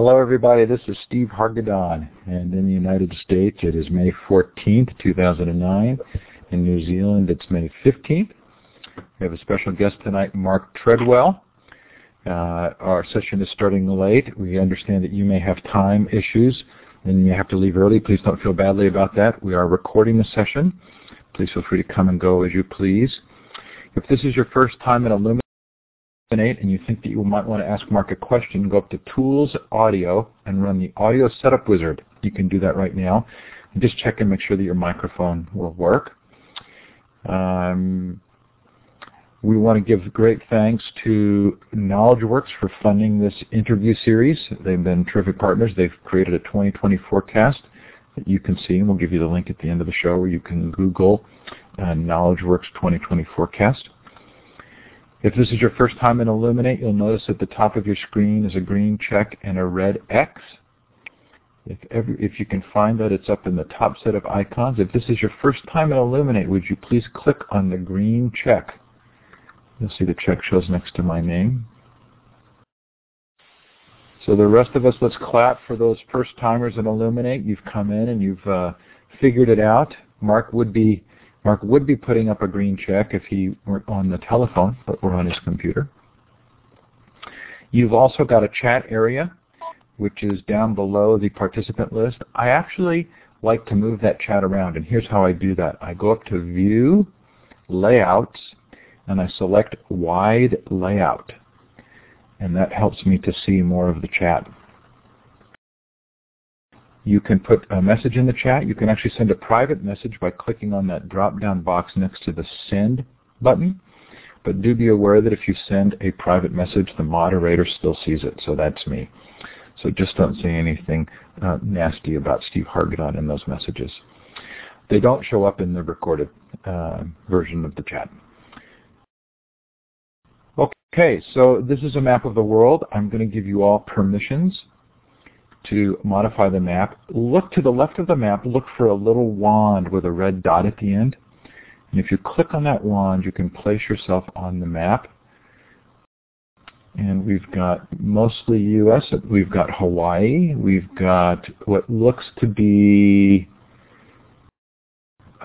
Hello, everybody. This is Steve Hargadon, and in the United States, it is May 14th, 2009. In New Zealand, it's May 15th. We have a special guest tonight, Mark Treadwell. Uh, our session is starting late. We understand that you may have time issues and you have to leave early. Please don't feel badly about that. We are recording the session. Please feel free to come and go as you please. If this is your first time in And you think that you might want to ask Mark a question, go up to Tools, Audio, and run the Audio Setup Wizard. You can do that right now. Just check and make sure that your microphone will work. Um, we want to give great thanks to KnowledgeWorks for funding this interview series. They've been terrific partners. They've created a 2020 forecast that you can see, and we'll give you the link at the end of the show where you can Google uh, KnowledgeWorks 2020 forecast. If this is your first time in Elluminate, you'll notice at the top of your screen is a green check and a red X. If, every, if you can find that, it's up in the top set of icons. If this is your first time in Elluminate, would you please click on the green check? You'll see the check shows next to my name. So the rest of us, let's clap for those first timers in Elluminate. You've come in and you've uh, figured it out. Mark would be Mark would be putting up a green check if he were on the telephone, but we're on his computer. You've also got a chat area, which is down below the participant list. I actually like to move that chat around, and here's how I do that. I go up to View, Layouts, and I select Wide Layout, and that helps me to see more of the chat. You can put a message in the chat. You can actually send a private message by clicking on that drop-down box next to the Send button. But do be aware that if you send a private message, the moderator still sees it. So that's me. So just don't say anything uh, nasty about Steve Hargadon in those messages. They don't show up in the recorded uh, version of the chat. Okay, so this is a map of the world. I'm going to give you all permissions to modify the map, look to the left of the map, look for a little wand with a red dot at the end. And if you click on that wand, you can place yourself on the map. And we've got mostly U.S. We've got Hawaii. We've got what looks to be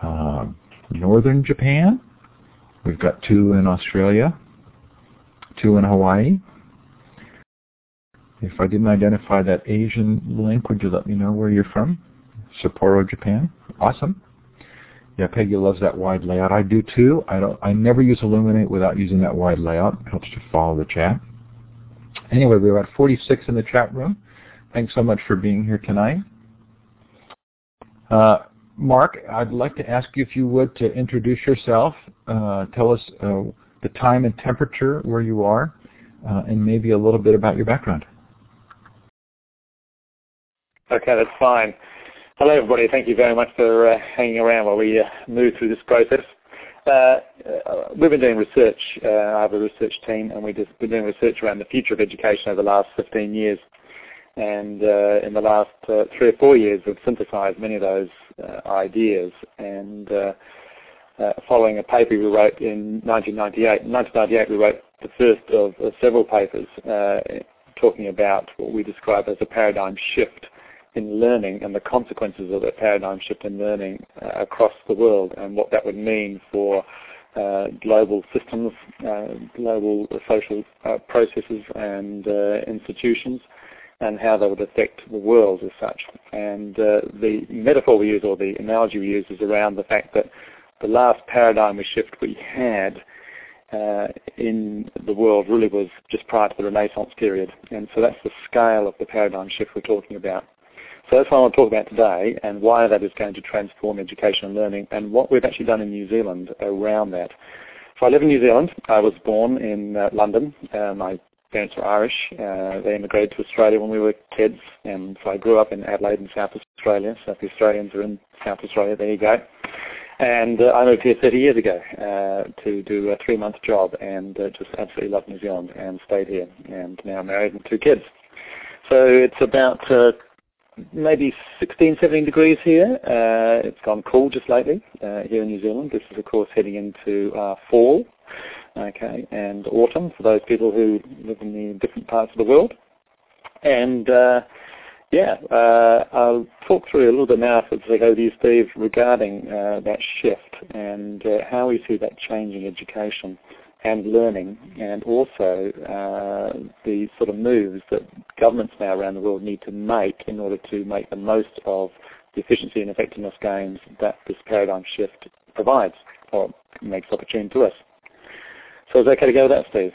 uh, northern Japan. We've got two in Australia, two in Hawaii. If I didn't identify that Asian link, would you let me know where you're from? Sapporo, Japan. Awesome. Yeah, Peggy loves that wide layout. I do too. I don't. I never use Elluminate without using that wide layout. It helps to follow the chat. Anyway, we're at 46 in the chat room. Thanks so much for being here tonight. Uh, Mark, I'd like to ask you if you would to introduce yourself. Uh, tell us uh, the time and temperature where you are, uh, and maybe a little bit about your background. Okay, that's fine. Hello, everybody. Thank you very much for uh, hanging around while we uh, move through this process. Uh, uh we've been doing research. Uh, I have a research team, and we've been doing research around the future of education over the last 15 years. And uh, in the last three or four years, we've synthesized many of those ideas. And following a paper we wrote in 1998, in 1998 we wrote the first of, of several papers talking about what we describe as a paradigm shift in learning and the consequences of that paradigm shift in learning uh, across the world and what that would mean for uh, global systems, uh, global social uh, processes and uh, institutions and how they would affect the world as such. And uh, the metaphor we use or the analogy we use is around the fact that the last paradigm shift we had uh, in the world really was just prior to the Renaissance period. And so that's the scale of the paradigm shift we're talking about. So that's what I want to talk about today and why that is going to transform education and learning and what we've actually done in New Zealand around that. So I live in New Zealand. I was born in uh, London. Uh, my parents were Irish. Uh, they immigrated to Australia when we were kids and so I grew up in Adelaide in South Australia. So if the Australians are in South Australia, there you go. And uh, I moved here 30 years ago uh, to do a three-month job and uh, just absolutely loved New Zealand and stayed here and now married and two kids. So it's about uh, maybe 16, 17 degrees here. Uh, it's gone cool just lately uh, here in New Zealand. This is, of course, heading into uh, fall, okay, and autumn for those people who live in the different parts of the world. and uh, yeah, uh, I'll talk through a little bit now, if it's okay with you, Steve, regarding uh, that shift and how we see that changing education and learning, and also uh, the sort of moves that governments now around the world need to make in order to make the most of the efficiency and effectiveness gains that this paradigm shift provides or makes opportune to us. So is it okay to go with that, Steve?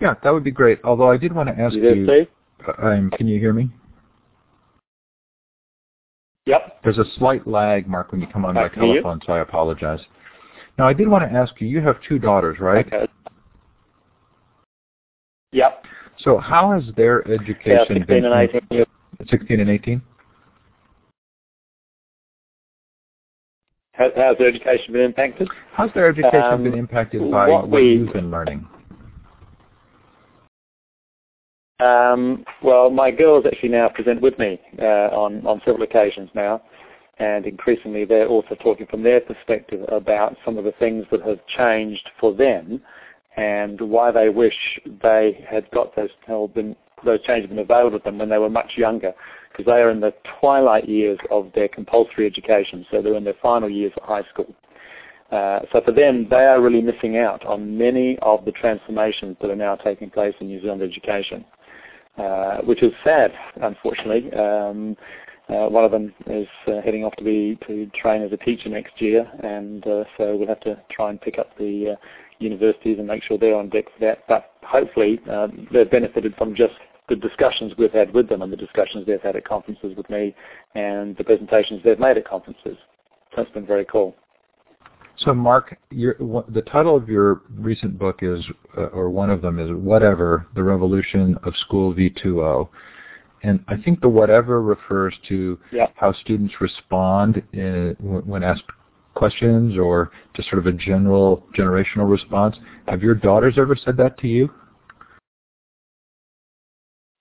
Yeah, that would be great. Although I did want to ask you, there, you Steve? Uh, um, can you hear me? Yep. There's a slight lag, Mark, when you come on my telephone, so I apologize. Now, I did want to ask you, you have two daughters, right? Okay. Yep. So how has their education yeah, 16 been? And 18. 16 and 18? How, how's their education been impacted? How's their education Um, been impacted by what what, we- you've been learning? Um, well, my girls actually now present with me uh, on, on several occasions now, and increasingly they're also talking from their perspective about some of the things that have changed for them and why they wish they had got those, been, those changes been available to them when they were much younger, because they are in the twilight years of their compulsory education, so they're in their final years of high school. Uh, so for them, they are really missing out on many of the transformations that are now taking place in New Zealand education uh, which is sad, unfortunately. Um, one of them is uh, heading off to be to train as a teacher next year, and uh, so we'll have to try and pick up the uh, universities and make sure they're on deck for that. But hopefully, they've benefited from just the discussions we've had with them and the discussions they've had at conferences with me and the presentations they've made at conferences. That's been very cool. So, Mark, your, the title of your recent book is, uh, or one of them is Whatever, The Revolution of School V2O. And I think the whatever refers to Yeah. how students respond in, when asked questions or just sort of a general generational response. Have your daughters ever said that to you?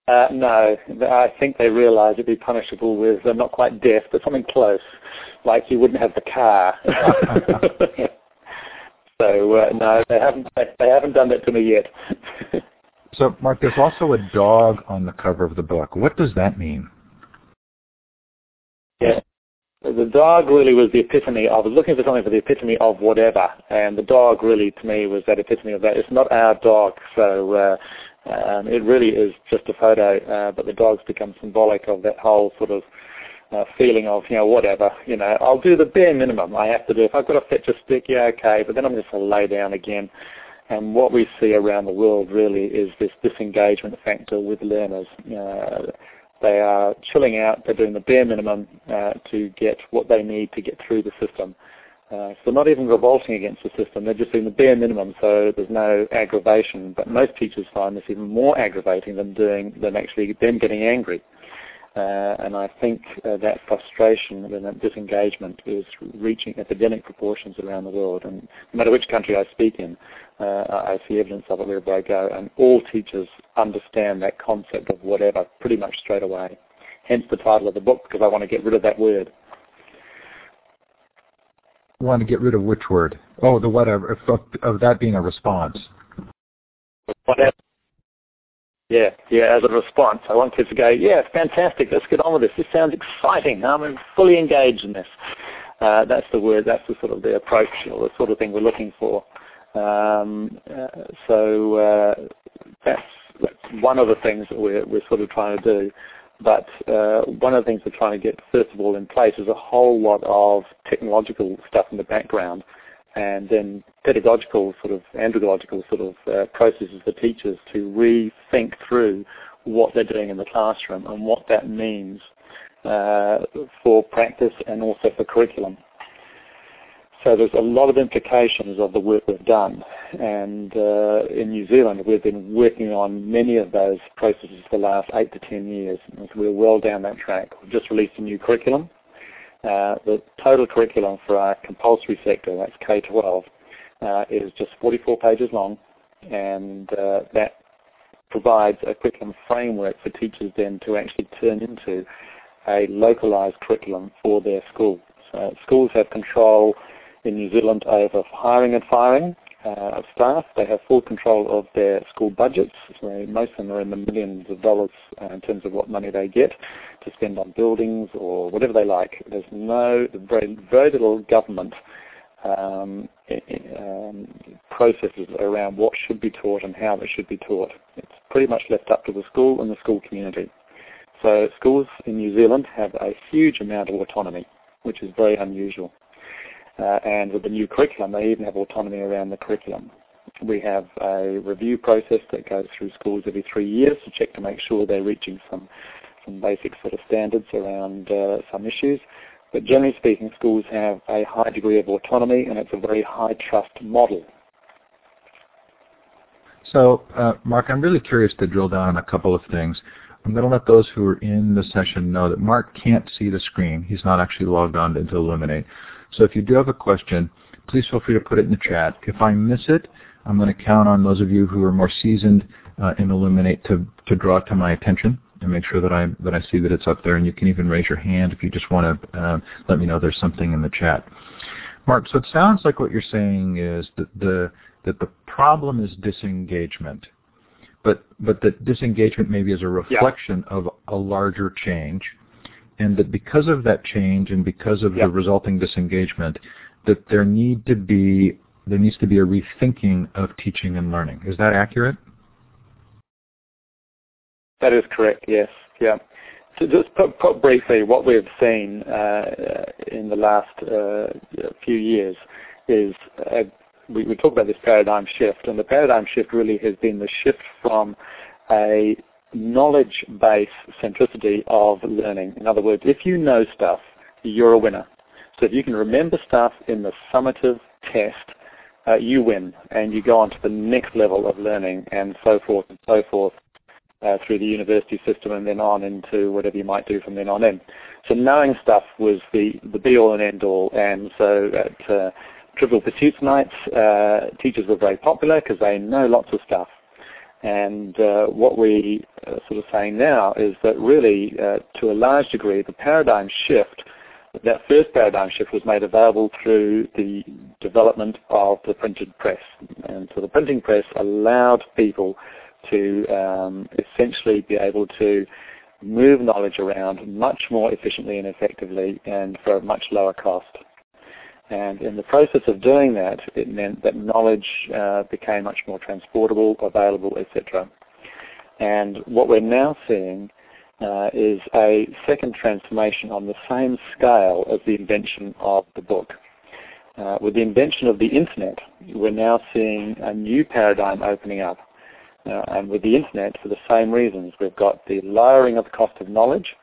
Uh, no, I think they realise it'd be punishable with uh, not quite death, but something close, like you wouldn't have the car. so uh, no, they haven't. They haven't done that to me yet. So, Mark, there's also a dog on the cover of the book. What does that mean? yeah. The dog really was the epitome. I was looking for something for the epitome of whatever, and the dog really, to me, was that epitome of that. It's not our dog, so uh, um, it really is just a photo, uh, but the dog's become symbolic of that whole sort of uh, feeling of, you know, whatever, you know, I'll do the bare minimum I have to do. If I've got to fetch a stick, yeah, okay, but then I'm just going to lay down again. And what we see around the world really is this disengagement factor with learners. Uh, they are chilling out, they're doing the bare minimum uh, to get what they need to get through the system. Uh, so not even revolting against the system, they're just doing the bare minimum so there's no aggravation. But most teachers find this even more aggravating than doing than actually them getting angry. Uh, and I think uh, that frustration and that disengagement is reaching epidemic proportions around the world. And no matter which country I speak in, uh, I see evidence of it wherever I go. And all teachers understand that concept of whatever pretty much straight away. Hence the title of the book, because I want to get rid of that word. want to get rid of which word? Oh, the whatever, of, of that being a response. Whatever. Yeah, as a response. I want kids to go, yeah, fantastic, let's get on with this. This sounds exciting. I'm fully engaged in this. Uh, that's the word, that's the sort of the approach or the sort of thing we're looking for. Um, uh, so uh, that's, that's one of the things that we're, we're sort of trying to do. But uh, one of the things we're trying to get, first of all, in place is a whole lot of technological stuff in the background and then pedagogical sort of andragogical sort of uh, processes for teachers to rethink through what they're doing in the classroom and what that means uh, for practice and also for curriculum. So there's a lot of implications of the work we've done. And uh, in New Zealand, we've been working on many of those processes for the last eight to ten years. We're well down that track. We've just released a new curriculum. Uh, the total curriculum for our compulsory sector, that's K-12, uh, is just 44 pages long. And uh, that provides a curriculum framework for teachers then to actually turn into a localized curriculum for their school. So schools have control in New Zealand over hiring and firing, uh, of staff. They have full control of their school budgets. So most of them are in the millions of dollars uh, in terms of what money they get to spend on buildings or whatever they like. There's no very, very little government um, um, processes around what should be taught and how it should be taught. It's pretty much left up to the school and the school community. So schools in New Zealand have a huge amount of autonomy, which is very unusual. Uh, and with the new curriculum, they even have autonomy around the curriculum. We have a review process that goes through schools every three years to check to make sure they're reaching some some basic sort of standards around uh, some issues. But generally speaking, schools have a high degree of autonomy and it's a very high trust model. So, uh, Mark, I'm really curious to drill down on a couple of things. I'm going to let those who are in the session know that Mark can't see the screen. He's not actually logged on to Elluminate. So if you do have a question, please feel free to put it in the chat. If I miss it, I'm going to count on those of you who are more seasoned uh, in Elluminate to, to draw it to my attention and make sure that I that I see that it's up there. And you can even raise your hand if you just want to uh, let me know there's something in the chat. Mark, so it sounds like what you're saying is that the that the problem is disengagement, but but that disengagement maybe is a reflection yeah. of a larger change, and that because of that change and because of yeah. the resulting disengagement, that there need to be there needs to be a rethinking of teaching and learning. Is that accurate? That is correct, yes. Yeah. So just put, put briefly, what we've seen uh, in the last uh, few years is uh, we, we talk about this paradigm shift, and the paradigm shift really has been the shift from a knowledge-based centricity of learning. In other words, if you know stuff, you're a winner. So if you can remember stuff in the summative test, uh, you win, and you go on to the next level of learning, and so forth and so forth uh, through the university system and then on into whatever you might do from then on in. So knowing stuff was the, the be-all and end-all. And so at uh, Trivial Pursuits nights, uh, teachers were very popular because they know lots of stuff. And uh, what we are sort of saying now is that really, uh, to a large degree, the paradigm shift, that first paradigm shift was made available through the development of the printed press. And so the printing press allowed people to um, essentially be able to move knowledge around much more efficiently and effectively and for a much lower cost. And in the process of doing that, it meant that knowledge uh, became much more transportable, available, etc. And what we're now seeing uh, is a second transformation on the same scale as the invention of the book. Uh, with the invention of the internet, we're now seeing a new paradigm opening up uh, and with the internet for the same reasons. We've got the lowering of the cost of knowledge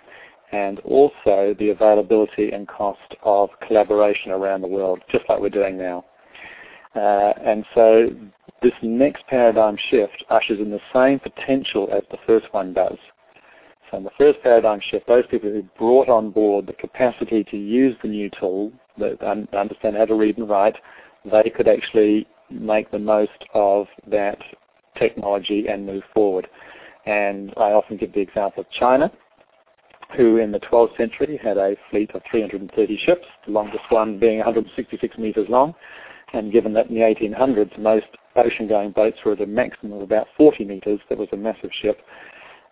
and also the availability and cost of collaboration around the world, just like we're doing now. Uh, and so this next paradigm shift ushers in the same potential as the first one does. So in the first paradigm shift, those people who brought on board the capacity to use the new tool, that understand how to read and write, they could actually make the most of that technology and move forward. And I often give the example of China, who in the 12th century had a fleet of 330 ships, the longest one being 166 meters long. And given that in the 1800s most ocean-going boats were at a maximum of about 40 meters, that was a massive ship.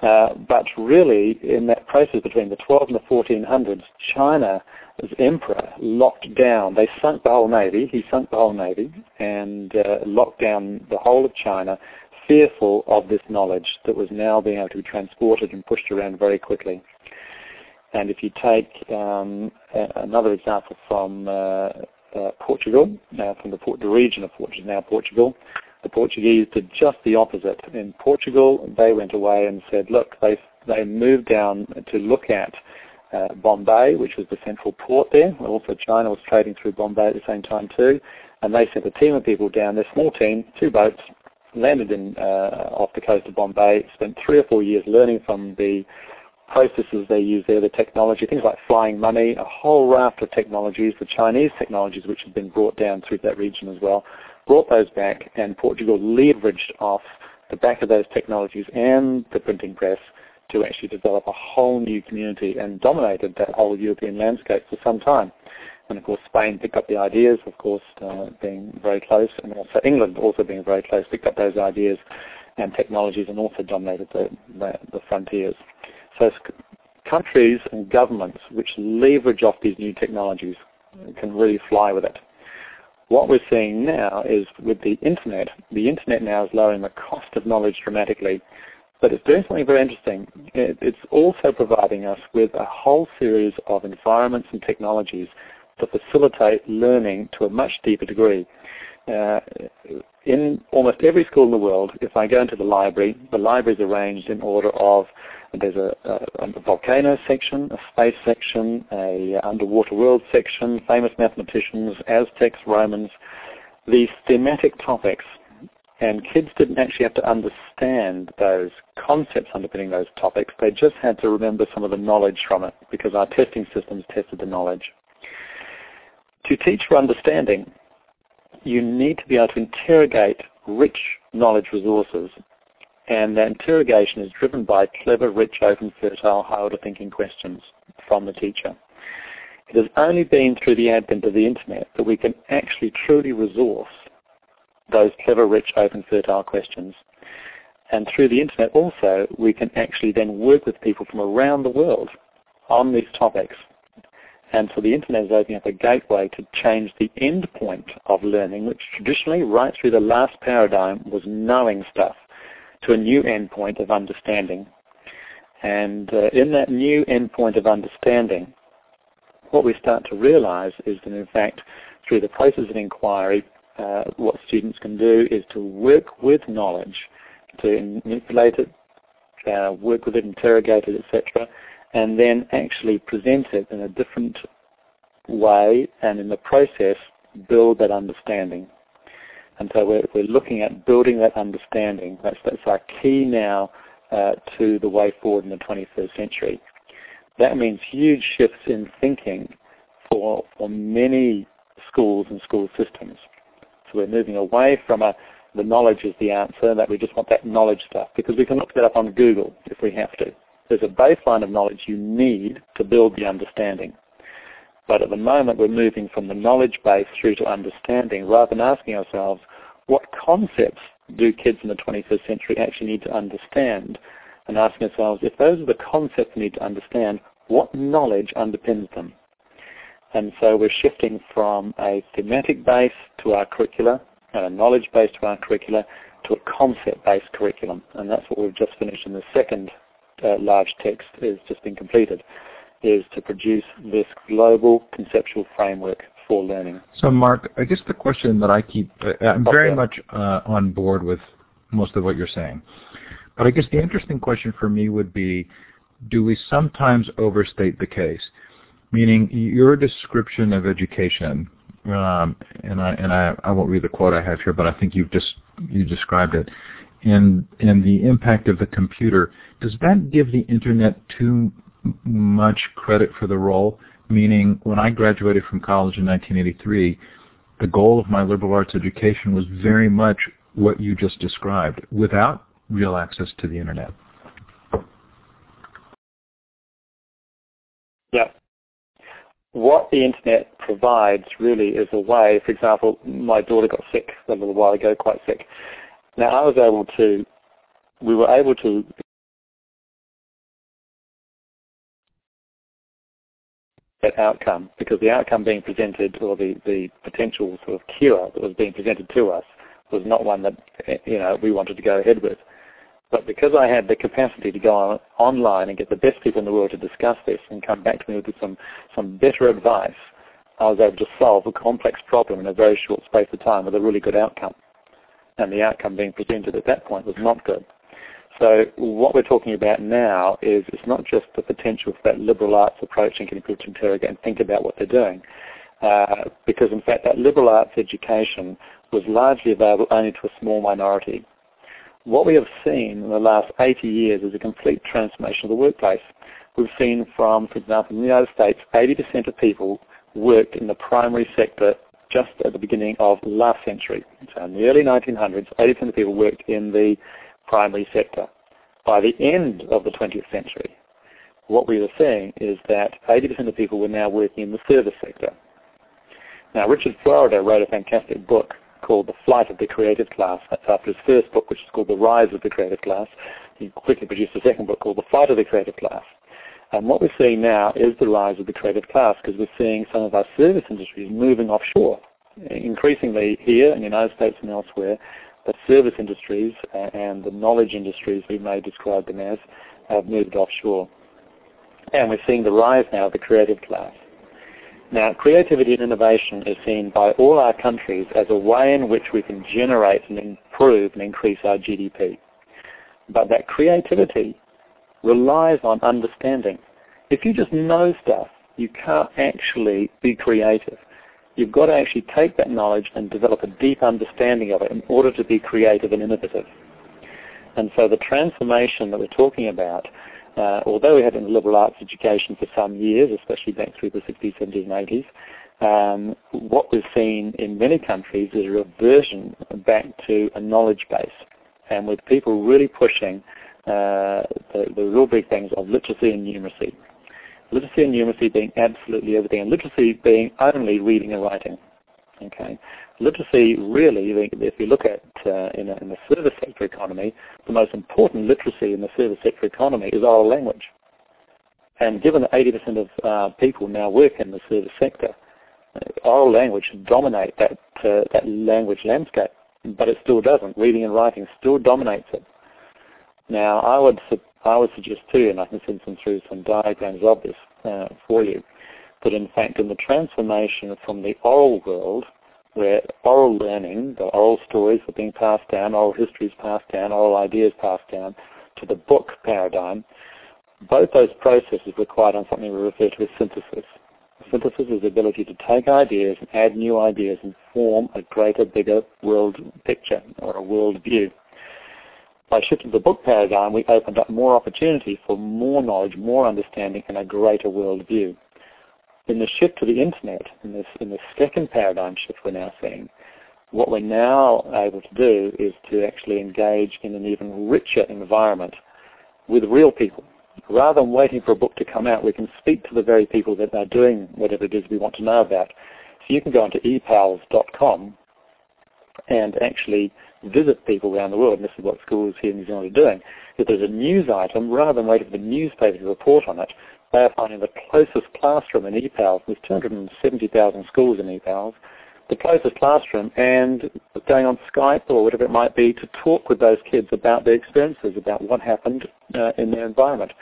Uh, but really, in that process between the 12 and the 1400s, China as emperor locked down. They sunk the whole navy. He sunk the whole navy and uh, locked down the whole of China fearful of this knowledge that was now being able to be transported and pushed around very quickly. And if you take um, another example from uh, uh, Portugal, uh, from the, the, region of Portugal, now Portugal, the Portuguese did just the opposite. In Portugal, they went away and said, look, they, they moved down to look at uh, Bombay, which was the central port there. Also, China was trading through Bombay at the same time too. And they sent a team of people down, their small team, two boats, landed in uh, off the coast of Bombay, spent three or four years learning from the processes they use there, the technology, things like flying money, a whole raft of technologies, the Chinese technologies which have been brought down through that region as well, brought those back and Portugal leveraged off the back of those technologies and the printing press to actually develop a whole new community and dominated that whole European landscape for some time. And of course, Spain picked up the ideas, of course, uh, being very close, and also England also being very close, picked up those ideas and technologies and also dominated the, the, the frontiers. So countries and governments which leverage off these new technologies can really fly with it. What we're seeing now is with the internet, the internet now is lowering the cost of knowledge dramatically, but it's doing something very interesting. It's also providing us with a whole series of environments and technologies to facilitate learning to a much deeper degree. Uh, in almost every school in the world, if I go into the library, the library is arranged in order of there's a, a, a, volcano section, a space section, a underwater world section, famous mathematicians, Aztecs, Romans, these thematic topics. And kids didn't actually have to understand those concepts underpinning those topics. They just had to remember some of the knowledge from it because our testing systems tested the knowledge. To teach for understanding, you need to be able to interrogate rich knowledge resources and that interrogation is driven by clever, rich, open, fertile, high-order thinking questions from the teacher. It has only been through the advent of the internet that we can actually truly resource those clever, rich, open, fertile questions. And through the internet also, we can actually then work with people from around the world on these topics. And so the internet is opening up a gateway to change the end point of learning, which traditionally, right through the last paradigm, was knowing stuff to a new endpoint of understanding. And uh, in that new endpoint of understanding, what we start to realize is that in fact, through the process of inquiry, uh, what students can do is to work with knowledge, to manipulate it, uh, work with it, interrogate it, etc., and then actually present it in a different way, and in the process, build that understanding. And so we're, we're looking at building that understanding. That's, that's our key now uh, to the way forward in the 21st century. That means huge shifts in thinking for, for many schools and school systems. So we're moving away from a, the knowledge is the answer, that we just want that knowledge stuff, because we can look that up on Google if we have to. There's a baseline of knowledge you need to build the understanding. But at the moment, we're moving from the knowledge base through to understanding rather than asking ourselves, what concepts do kids in the 21st century actually need to understand? And asking ourselves, if those are the concepts we need to understand, what knowledge underpins them? And so we're shifting from a thematic base to our curricula, and a knowledge base to our curricula, to a concept-based curriculum. And that's what we've just finished in the second uh, large text is just been completed is to produce this global conceptual framework for learning. So, Mark, I guess the question that I keep, uh, I'm very much uh, on board with most of what you're saying. But I guess the interesting question for me would be, do we sometimes overstate the case? Meaning, your description of education, um, and I and I, I won't read the quote I have here, but I think you've just you described it, and and the impact of the computer. Does that give the internet too much credit for the role, meaning when I graduated from college in 1983, the goal of my liberal arts education was very much what you just described, without real access to the internet. Yeah. What the internet provides really is a way, for example, my daughter got sick a little while ago, quite sick. Now I was able to, we were able to that outcome because the outcome being presented or the, the potential sort of cure that was being presented to us was not one that you know we wanted to go ahead with. But because I had the capacity to go on, online and get the best people in the world to discuss this and come back to me with some, some better advice, I was able to solve a complex problem in a very short space of time with a really good outcome. And the outcome being presented at that point was not good. So what we're talking about now is it's not just the potential for that liberal arts approach and getting people to interrogate and think about what they're doing. Uh, because in fact that liberal arts education was largely available only to a small minority. What we have seen in the last 80 years is a complete transformation of the workplace. We've seen from, for example, in the United States, 80% of people worked in the primary sector just at the beginning of last century. So in the early 1900s, 80% of people worked in the primary sector. By the end of the 20th century, what we were seeing is that 80% of people were now working in the service sector. Now, Richard Florida wrote a fantastic book called The Flight of the Creative Class. That's after his first book, which is called The Rise of the Creative Class. He quickly produced a second book called The Flight of the Creative Class. And what we're seeing now is the rise of the creative class because we're seeing some of our service industries moving offshore. Increasingly here in the United States and elsewhere, the service industries and the knowledge industries, we may describe them as, have moved offshore. And we're seeing the rise now of the creative class. Now, creativity and innovation is seen by all our countries as a way in which we can generate and improve and increase our GDP. But that creativity relies on understanding. If you just know stuff, you can't actually be creative. You've got to actually take that knowledge and develop a deep understanding of it in order to be creative and innovative. And so the transformation that we're talking about, uh, although we had a liberal arts education for some years, especially back through the 60s, 70s and 80s, um, what we've seen in many countries is a reversion back to a knowledge base. And with people really pushing uh, the, the real big things of literacy and numeracy. Literacy and numeracy being absolutely everything, and literacy being only reading and writing. Okay, literacy really, if you look at uh, in, a, in the service sector economy, the most important literacy in the service sector economy is oral language. And given that 80% of uh, people now work in the service sector, uh, oral language should dominate that uh, that language landscape, but it still doesn't. Reading and writing still dominates it. Now, I would I would suggest too, and I can send some through some diagrams of this uh, for you, that in fact in the transformation from the oral world, where oral learning, the oral stories are being passed down, oral histories passed down, oral ideas passed down, to the book paradigm, both those processes require on something we refer to as synthesis. Synthesis is the ability to take ideas and add new ideas and form a greater, bigger world picture or a world view by shifting to the book paradigm, we opened up more opportunity for more knowledge, more understanding, and a greater worldview. In the shift to the internet, in this, in the second paradigm shift we're now seeing, what we're now able to do is to actually engage in an even richer environment with real people. Rather than waiting for a book to come out, we can speak to the very people that are doing whatever it is we want to know about. So you can go onto epals.com and actually visit people around the world, and this is what schools here in New Zealand are doing, if there's a news item, rather than waiting for the newspaper to report on it, they are finding the closest classroom in EPALS, there's 270,000 schools in EPALS, the closest classroom and going on Skype or whatever it might be to talk with those kids about their experiences, about what happened uh, in their environment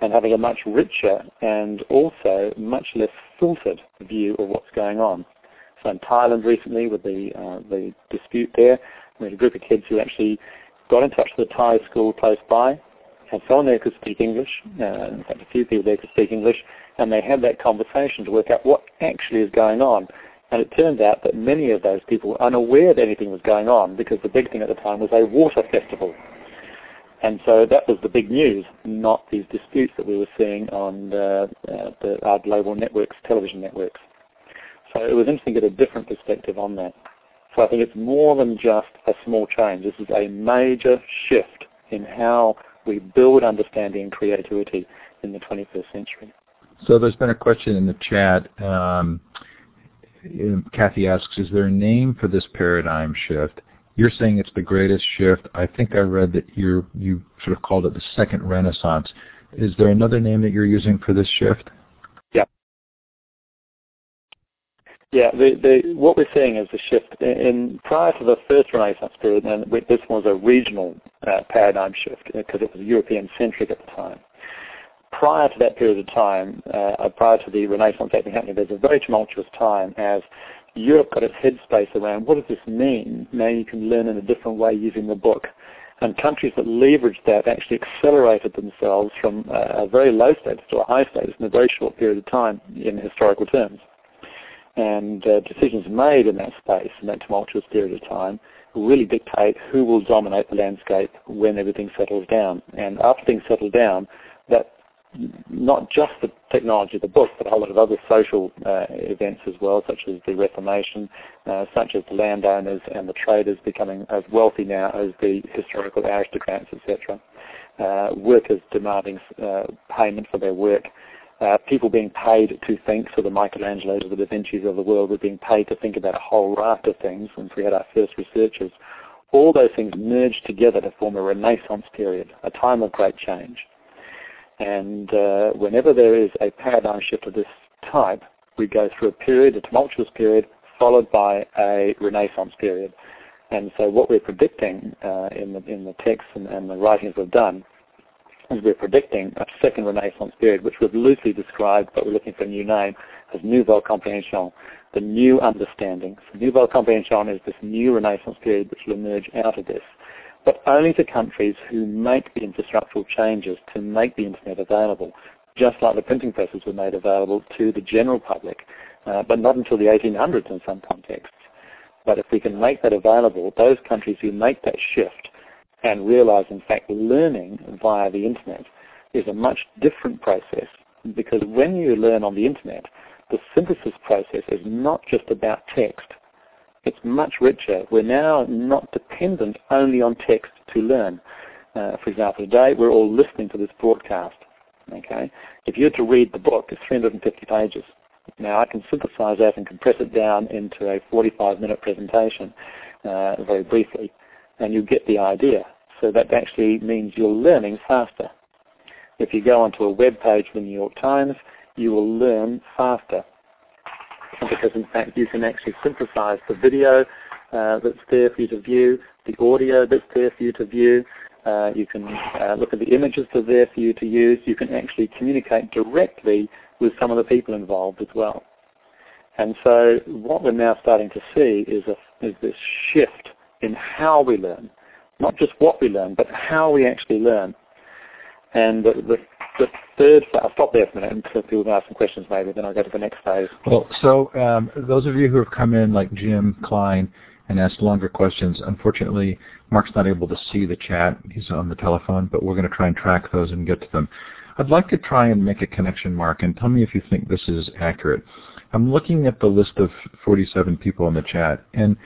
and having a much richer and also much less filtered view of what's going on. So in Thailand recently with the, uh, the dispute there, we had a group of kids who actually got in touch with a Thai school close by, and someone there could speak English, uh, in fact a few people there could speak English, and they had that conversation to work out what actually is going on. And it turned out that many of those people were unaware that anything was going on because the big thing at the time was a water festival. And so that was the big news, not these disputes that we were seeing on uh, the, our global networks, television networks. So it was interesting to get a different perspective on that. So I think it's more than just a small change. This is a major shift in how we build understanding and creativity in the 21st century. So there's been a question in the chat. Um, Kathy asks, is there a name for this paradigm shift? You're saying it's the greatest shift. I think I read that you you sort of called it the second renaissance. Is there another name that you're using for this shift? Yeah, the, the, what we're seeing is a shift. In, prior to the first Renaissance period, and this was a regional uh, paradigm shift because it was European-centric at the time. Prior to that period of time, uh, prior to the Renaissance actually happening, there's a very tumultuous time as Europe got its headspace around what does this mean? Now you can learn in a different way using the book. And countries that leveraged that actually accelerated themselves from a very low status to a high status in a very short period of time in historical terms and uh, decisions made in that space in that tumultuous period of time really dictate who will dominate the landscape when everything settles down. And after things settle down, that not just the technology of the book, but a whole lot of other social uh, events as well, such as the Reformation, uh, such as the landowners and the traders becoming as wealthy now as the historical aristocrats, etc. Uh, workers demanding uh, payment for their work, uh, people being paid to think, so the Michelangelos or the Da Vinci's of the world were being paid to think about a whole raft of things, and we had our first researchers. All those things merged together to form a Renaissance period, a time of great change. And uh, whenever there is a paradigm shift of this type, we go through a period, a tumultuous period, followed by a Renaissance period. And so what we're predicting uh, in, the, in the texts and, and the writings we've done is we're predicting a second Renaissance period, which we've loosely described, but we're looking for a new name, as Nouvelle Compréhension, the new understanding. So Nouvelle Compréhension is this new Renaissance period which will emerge out of this, but only to countries who make the infrastructural changes to make the internet available, just like the printing presses were made available to the general public, uh, but not until the 1800s in some contexts. But if we can make that available, those countries who make that shift and realize, in fact, learning via the internet is a much different process because when you learn on the internet, the synthesis process is not just about text. It's much richer. We're now not dependent only on text to learn. Uh, for example, today we're all listening to this broadcast. Okay, if you were to read the book, it's 350 pages. Now I can synthesize that and compress it down into a 45-minute presentation, uh, very briefly and you get the idea. So that actually means you're learning faster. If you go onto a web page of the New York Times, you will learn faster. Because in fact you can actually synthesize the video uh, that's there for you to view, the audio that's there for you to view, uh, you can uh, look at the images that are there for you to use. You can actually communicate directly with some of the people involved as well. And so what we're now starting to see is, a, is this shift in how we learn, not just what we learn, but how we actually learn. And the, the, the third, I'll stop there for a minute until people can ask some questions maybe, then I'll go to the next phase. Well, so um, those of you who have come in like Jim Klein and asked longer questions, unfortunately Mark's not able to see the chat. He's on the telephone, but we're going to try and track those and get to them. I'd like to try and make a connection, Mark, and tell me if you think this is accurate. I'm looking at the list of 47 people in the chat, and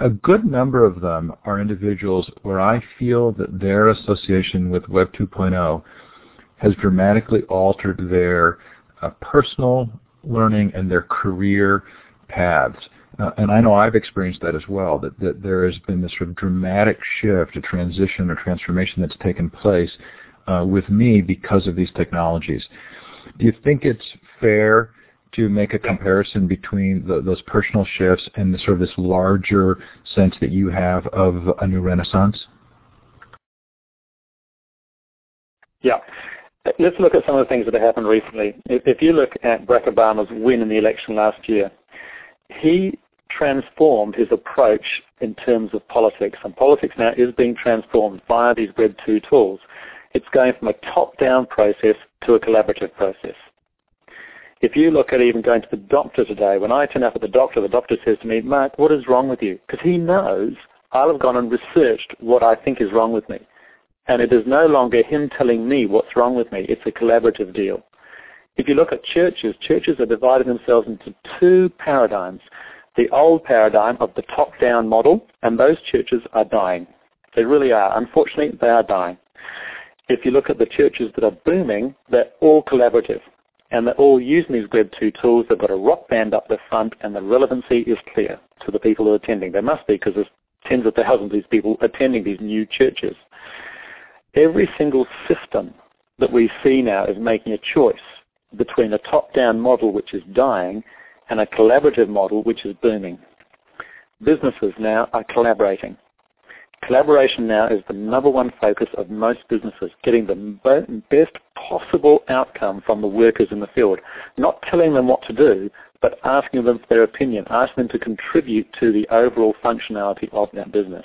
a good number of them are individuals where I feel that their association with Web 2.0 has dramatically altered their uh, personal learning and their career paths. Uh, and I know I've experienced that as well, that, that there has been this sort of dramatic shift, a transition or transformation that's taken place uh, with me because of these technologies. Do you think it's fair to make a comparison between the, those personal shifts and the sort of this larger sense that you have of a new renaissance? Yeah. Let's look at some of the things that have happened recently. If, if you look at Barack Obama's win in the election last year, he transformed his approach in terms of politics, and politics now is being transformed via these Web 2 tools. It's going from a top-down process to a collaborative process. If you look at even going to the doctor today, when I turn up at the doctor, the doctor says to me, Mark, what is wrong with you? Because he knows I'll have gone and researched what I think is wrong with me. And it is no longer him telling me what's wrong with me. It's a collaborative deal. If you look at churches, churches are divided themselves into two paradigms. The old paradigm of the top-down model, and those churches are dying. They really are. Unfortunately, they are dying. If you look at the churches that are booming, they're all collaborative and they're all using these Web 2 tools. They've got a rock band up the front, and the relevancy is clear to the people who are attending. There must be because there's tens of thousands of these people attending these new churches. Every single system that we see now is making a choice between a top-down model which is dying and a collaborative model which is booming. Businesses now are collaborating. Collaboration now is the number one focus of most businesses, getting the best possible outcome from the workers in the field. Not telling them what to do, but asking them for their opinion, asking them to contribute to the overall functionality of that business.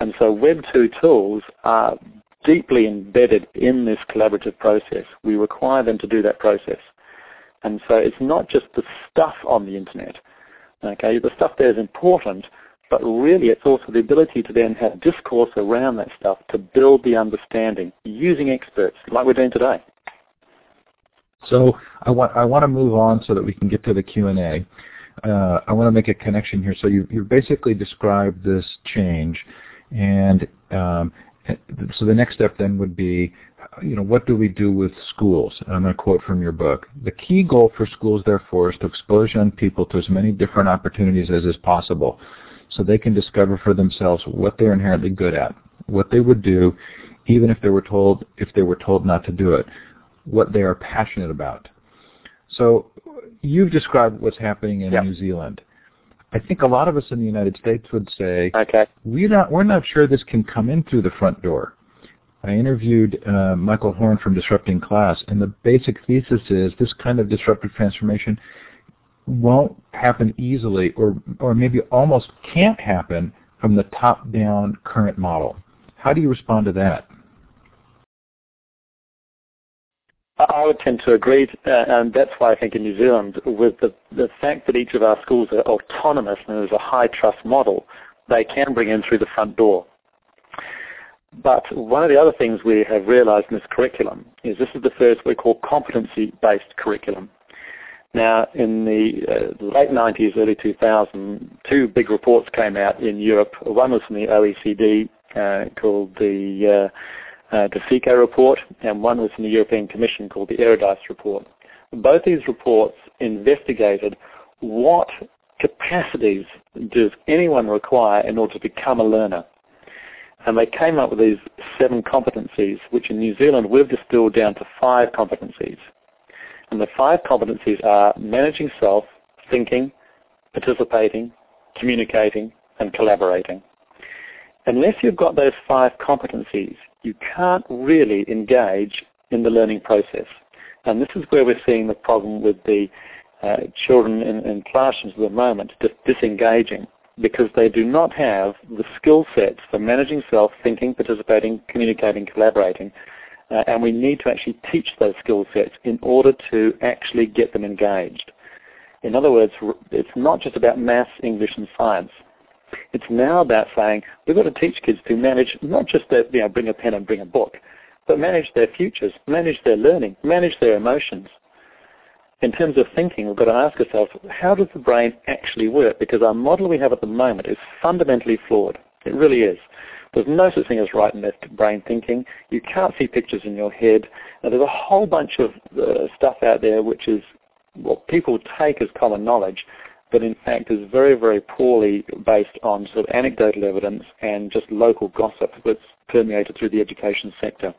And so Web 2 tools are deeply embedded in this collaborative process. We require them to do that process. And so it's not just the stuff on the internet. Okay, the stuff there is important, but really it's also the ability to then have discourse around that stuff to build the understanding using experts like we're doing today. So I want I want to move on so that we can get to the Q and A. Uh, I want to make a connection here. So you you basically described this change, and um, so the next step then would be you know, what do we do with schools? And I'm going to quote from your book. The key goal for schools, therefore, is to expose young people to as many different opportunities as is possible so they can discover for themselves what they're inherently good at, what they would do even if they were told if they were told not to do it, what they are passionate about. So you've described what's happening in yep. New Zealand. I think a lot of us in the United States would say, okay. we're not we're not sure this can come in through the front door. I interviewed uh, Michael Horn from Disrupting Class, and the basic thesis is this kind of disruptive transformation won't happen easily, or or maybe almost can't happen from the top-down current model. How do you respond to that? I would tend to agree, uh, and that's why I think in New Zealand, with the, the fact that each of our schools are autonomous and there's a high trust model, they can bring in through the front door. But one of the other things we have realized in this curriculum is this is the first we call competency-based curriculum. Now, in the uh, late 90s, early 2000, two big reports came out in Europe. One was from the OECD uh, called the uh, uh, DeSeCo report, and one was from the European Commission called the Eurydice report. Both these reports investigated what capacities does anyone require in order to become a learner. And they came up with these seven competencies, which in New Zealand we've distilled down to five competencies. And the five competencies are managing self, thinking, participating, communicating, and collaborating. Unless you've got those five competencies, you can't really engage in the learning process. And this is where we're seeing the problem with the uh, children in, in, classrooms at the moment, just disengaging because they do not have the skill sets for managing self, thinking, participating, communicating, collaborating. Uh, and we need to actually teach those skill sets in order to actually get them engaged. In other words, it's not just about maths, English, and science. It's now about saying we've got to teach kids to manage not just their, you know, bring a pen and bring a book, but manage their futures, manage their learning, manage their emotions in terms of thinking, we've got to ask ourselves, how does the brain actually work? Because our model we have at the moment is fundamentally flawed. It really is. There's no such thing as right and left brain thinking. You can't see pictures in your head. Now, there's a whole bunch of uh, stuff out there which is what people take as common knowledge, but in fact is very, very poorly based on sort of anecdotal evidence and just local gossip that's permeated through the education sector.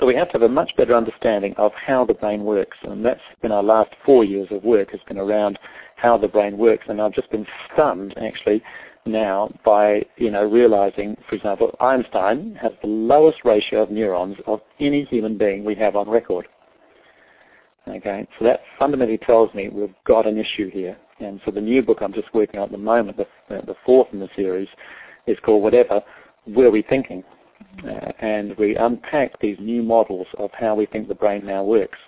So we have to have a much better understanding of how the brain works, and that's been our last four years of work has been around how the brain works, and I've just been stunned actually now by you know realizing, for example, Einstein has the lowest ratio of neurons of any human being we have on record. Okay, so that fundamentally tells me we've got an issue here. And so the new book I'm just working on at the moment, the, the fourth in the series, is called Whatever, Were We Thinking? Uh, and we unpack these new models of how we think the brain now works.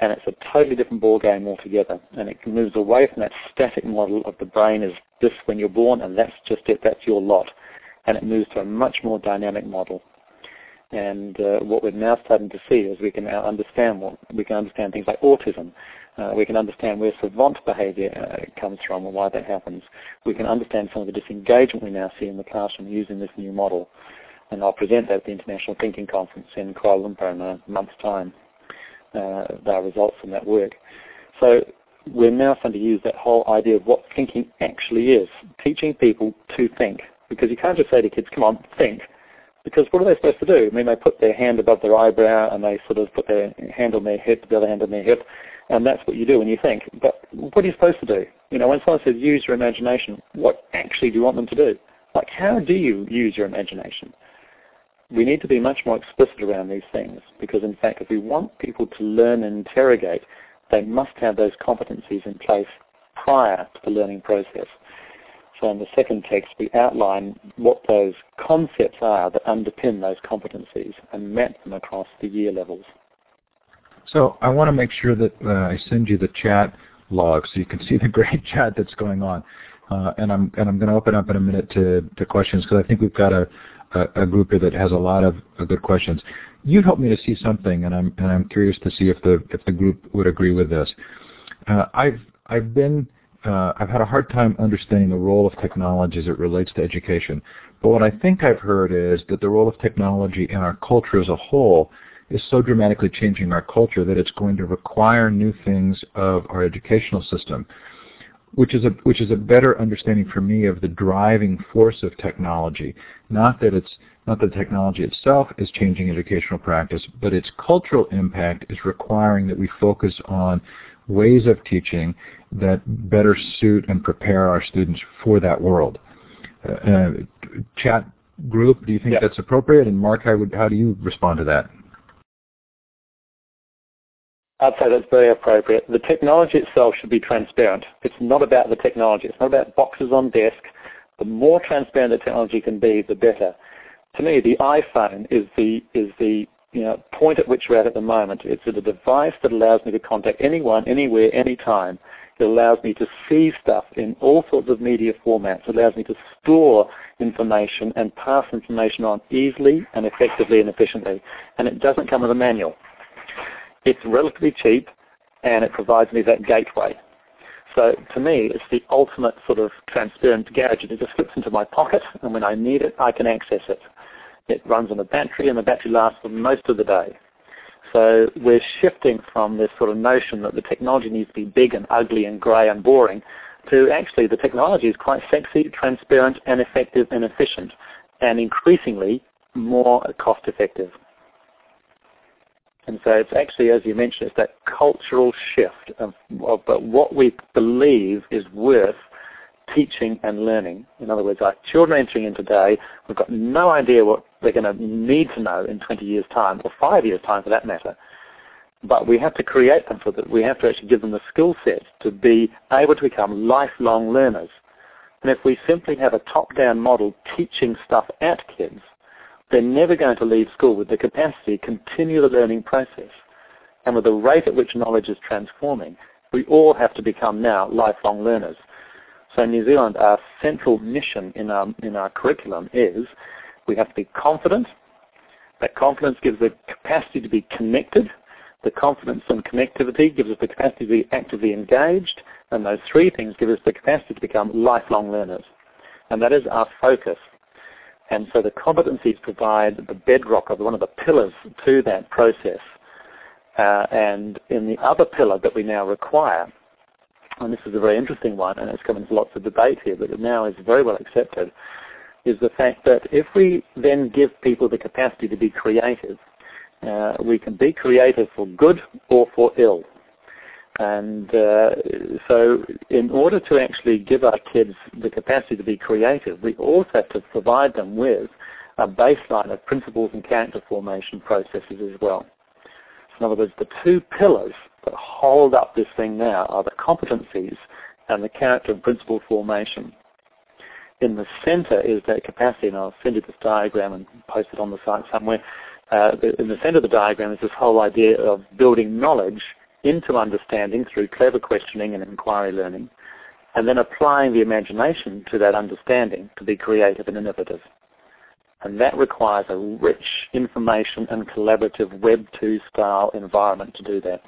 And it's a totally different ballgame altogether. And it moves away from that static model of the brain is this when you're born and that's just it, that's your lot. And it moves to a much more dynamic model. And uh, what we're now starting to see is we can now understand what we can understand things like autism. Uh, we can understand where savant behavior uh, comes from and why that happens. We can understand some of the disengagement we now see in the classroom using this new model and I'll present that at the International Thinking Conference in Kuala Lumpur in a month's time, uh, our results from that work. So we're now starting to use that whole idea of what thinking actually is, teaching people to think. Because you can't just say to kids, come on, think. Because what are they supposed to do? I mean, they put their hand above their eyebrow and they sort of put their hand on their hip, the other hand on their hip, and that's what you do when you think. But what are you supposed to do? You know, when someone says use your imagination, what actually do you want them to do? Like, how do you use your imagination? We need to be much more explicit around these things because in fact if we want people to learn and interrogate, they must have those competencies in place prior to the learning process. So in the second text we outline what those concepts are that underpin those competencies and map them across the year levels. So I want to make sure that uh, I send you the chat log so you can see the great chat that's going on. Uh, and I'm and I'm going to open up in a minute to, to questions because I think we've got a, a, group here that has a lot of uh, good questions. You helped me to see something, and I'm and I'm curious to see if the if the group would agree with this. Uh, I've I've been uh, I've had a hard time understanding the role of technology as it relates to education. But what I think I've heard is that the role of technology in our culture as a whole is so dramatically changing our culture that it's going to require new things of our educational system, which is a which is a better understanding for me of the driving force of technology. Not that it's not that technology itself is changing educational practice, but its cultural impact is requiring that we focus on ways of teaching that better suit and prepare our students for that world. Uh, uh chat group, do you think that's appropriate? And Mark, how, would, how do you respond to that? I'd say that's very appropriate. The technology itself should be transparent. It's not about the technology. It's not about boxes on desk. The more transparent the technology can be, the better. To me, the iPhone is the is the you know, point at which we're at at the moment. It's a device that allows me to contact anyone, anywhere, anytime. It allows me to see stuff in all sorts of media formats. It allows me to store information and pass information on easily and effectively and efficiently. And it doesn't come with a manual. It's relatively cheap and it provides me that gateway. So to me, it's the ultimate sort of transparent gadget. It just slips into my pocket and when I need it, I can access it. It runs on a battery and the battery lasts for most of the day. So we're shifting from this sort of notion that the technology needs to be big and ugly and grey and boring to actually the technology is quite sexy, transparent and effective and efficient and increasingly more cost effective. And so it's actually, as you mentioned, it's that cultural shift of, of, what we believe is worth teaching and learning. In other words, our children entering in today, we've got no idea what they're going to need to know in 20 years' time, or five years' time for that matter. But we have to create them for that. We have to actually give them the skill set to be able to become lifelong learners. And if we simply have a top-down model teaching stuff at kids, they're never going to leave school with the capacity to continue the learning process. And with the rate at which knowledge is transforming, we all have to become now lifelong learners. So in New Zealand, our central mission in our, in our curriculum is we have to be confident. That confidence gives the capacity to be connected. The confidence and connectivity gives us the capacity to be actively engaged. And those three things give us the capacity to become lifelong learners. And that is our focus. And so the competencies provide the bedrock of one of the pillars to that process. Uh, and in the other pillar that we now require and this is a very interesting one, and it's come into lots of debate here, but it now is very well accepted, is the fact that if we then give people the capacity to be creative, uh, we can be creative for good or for ill. And uh, so in order to actually give our kids the capacity to be creative, we also have to provide them with a baseline of principles and character formation processes as well. So In other words, the two pillars that hold up this thing now are the competencies and the character and principle formation. In the center is that capacity, and I'll send you this diagram and post it on the site somewhere. Uh, in the center of the diagram is this whole idea of building knowledge into understanding through clever questioning and inquiry learning, and then applying the imagination to that understanding to be creative and innovative. And that requires a rich information and collaborative Web 2 style environment to do that.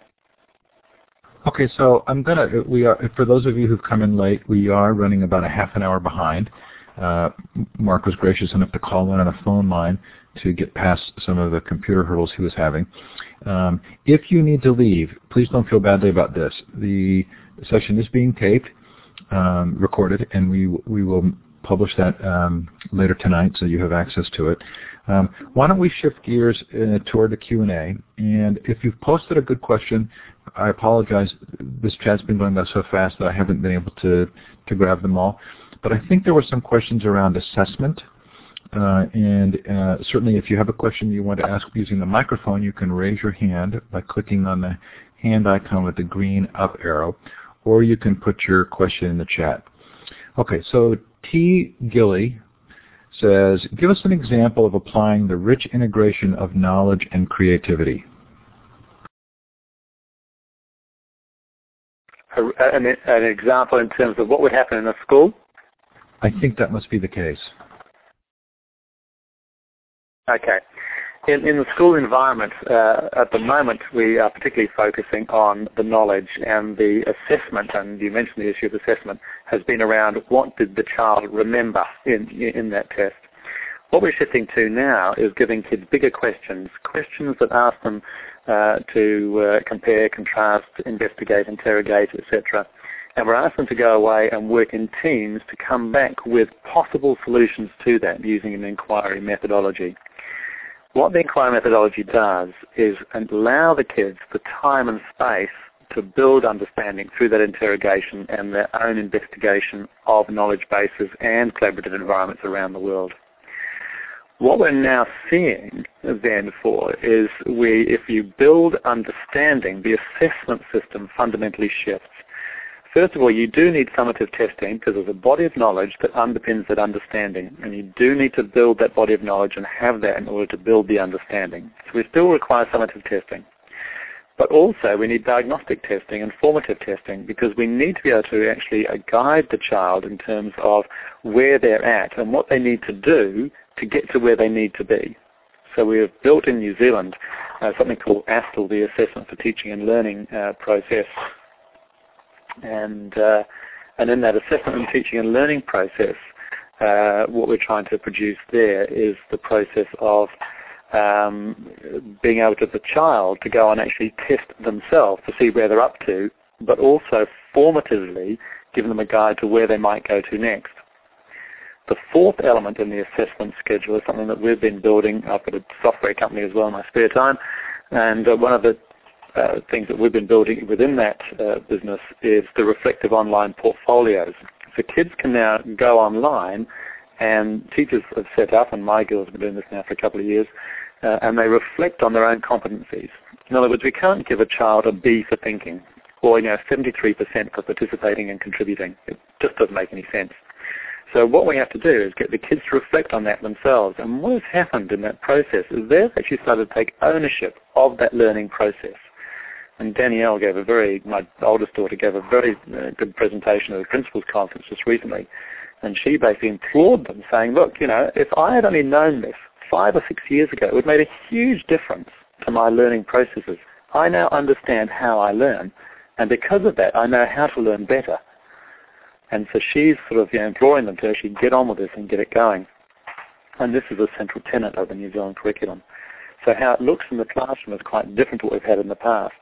Okay, so I'm gonna. We are for those of you who've come in late. We are running about a half an hour behind. Uh, Mark was gracious enough to call in on a phone line to get past some of the computer hurdles he was having. Um, if you need to leave, please don't feel badly about this. The session is being taped, um, recorded, and we we will publish that um, later tonight, so you have access to it. Um, why don't we shift gears uh, toward the Q&A? And if you've posted a good question, I apologize. This chat's been going by so fast that I haven't been able to, to grab them all. But I think there were some questions around assessment. Uh, and uh, certainly if you have a question you want to ask using the microphone, you can raise your hand by clicking on the hand icon with the green up arrow, or you can put your question in the chat. Okay, so T. Gilly says, give us an example of applying the rich integration of knowledge and creativity. An, an example in terms of what would happen in a school? I think that must be the case. Okay. In, in the school environment, uh, at the moment, we are particularly focusing on the knowledge and the assessment, and you mentioned the issue of assessment, has been around what did the child remember in, in that test. What we're shifting to now is giving kids bigger questions, questions that ask them uh, to uh, compare, contrast, investigate, interrogate, etc. And we're asking them to go away and work in teams to come back with possible solutions to that using an inquiry methodology. What the inquiry methodology does is allow the kids the time and space to build understanding through that interrogation and their own investigation of knowledge bases and collaborative environments around the world. What we're now seeing then for is we, if you build understanding, the assessment system fundamentally shifts. First of all, you do need summative testing because there's a body of knowledge that underpins that understanding. And you do need to build that body of knowledge and have that in order to build the understanding. So we still require summative testing. But also we need diagnostic testing and formative testing because we need to be able to actually uh, guide the child in terms of where they're at and what they need to do to get to where they need to be. So we have built in New Zealand uh, something called asTTle, the Assessment for Teaching and Learning uh, process, and uh, and in that assessment and teaching and learning process, uh, what we're trying to produce there is the process of um, being able to the child to go and actually test themselves to see where they're up to, but also formatively give them a guide to where they might go to next. The fourth element in the assessment schedule is something that we've been building up at a software company as well in my spare time. And uh, one of the uh, things that we've been building within that uh, business is the reflective online portfolios. So kids can now go online and teachers have set up, and my girls have been doing this now for a couple of years, uh, and they reflect on their own competencies. In other words, we can't give a child a B for thinking or you know 73% for participating and contributing. It just doesn't make any sense. So what we have to do is get the kids to reflect on that themselves. And what has happened in that process is they've actually started to take ownership of that learning process. And Danielle gave a very, my oldest daughter gave a very uh, good presentation at the principals conference just recently. And she basically implored them saying, look, you know, if I had only known this five or six years ago, it would have made a huge difference to my learning processes. I now understand how I learn. And because of that, I know how to learn better. And so she's sort of you know, imploring them to actually get on with this and get it going. And this is a central tenet of the New Zealand curriculum. So how it looks in the classroom is quite different to what we've had in the past.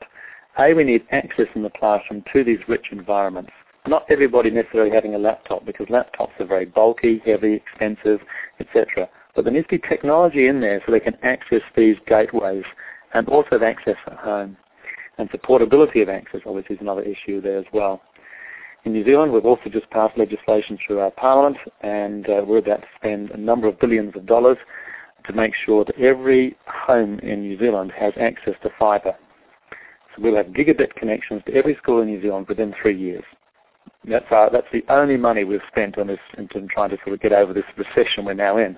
A, we need access in the classroom to these rich environments. Not everybody necessarily having a laptop because laptops are very bulky, heavy, expensive, etc. But there needs to be technology in there so they can access these gateways and also have access at home. And supportability of access obviously is another issue there as well. In New Zealand, we've also just passed legislation through our parliament, and uh, we're about to spend a number of billions of dollars to make sure that every home in New Zealand has access to fibre. So we'll have gigabit connections to every school in New Zealand within three years. That's, our, that's the only money we've spent on this in trying to sort of get over this recession we're now in.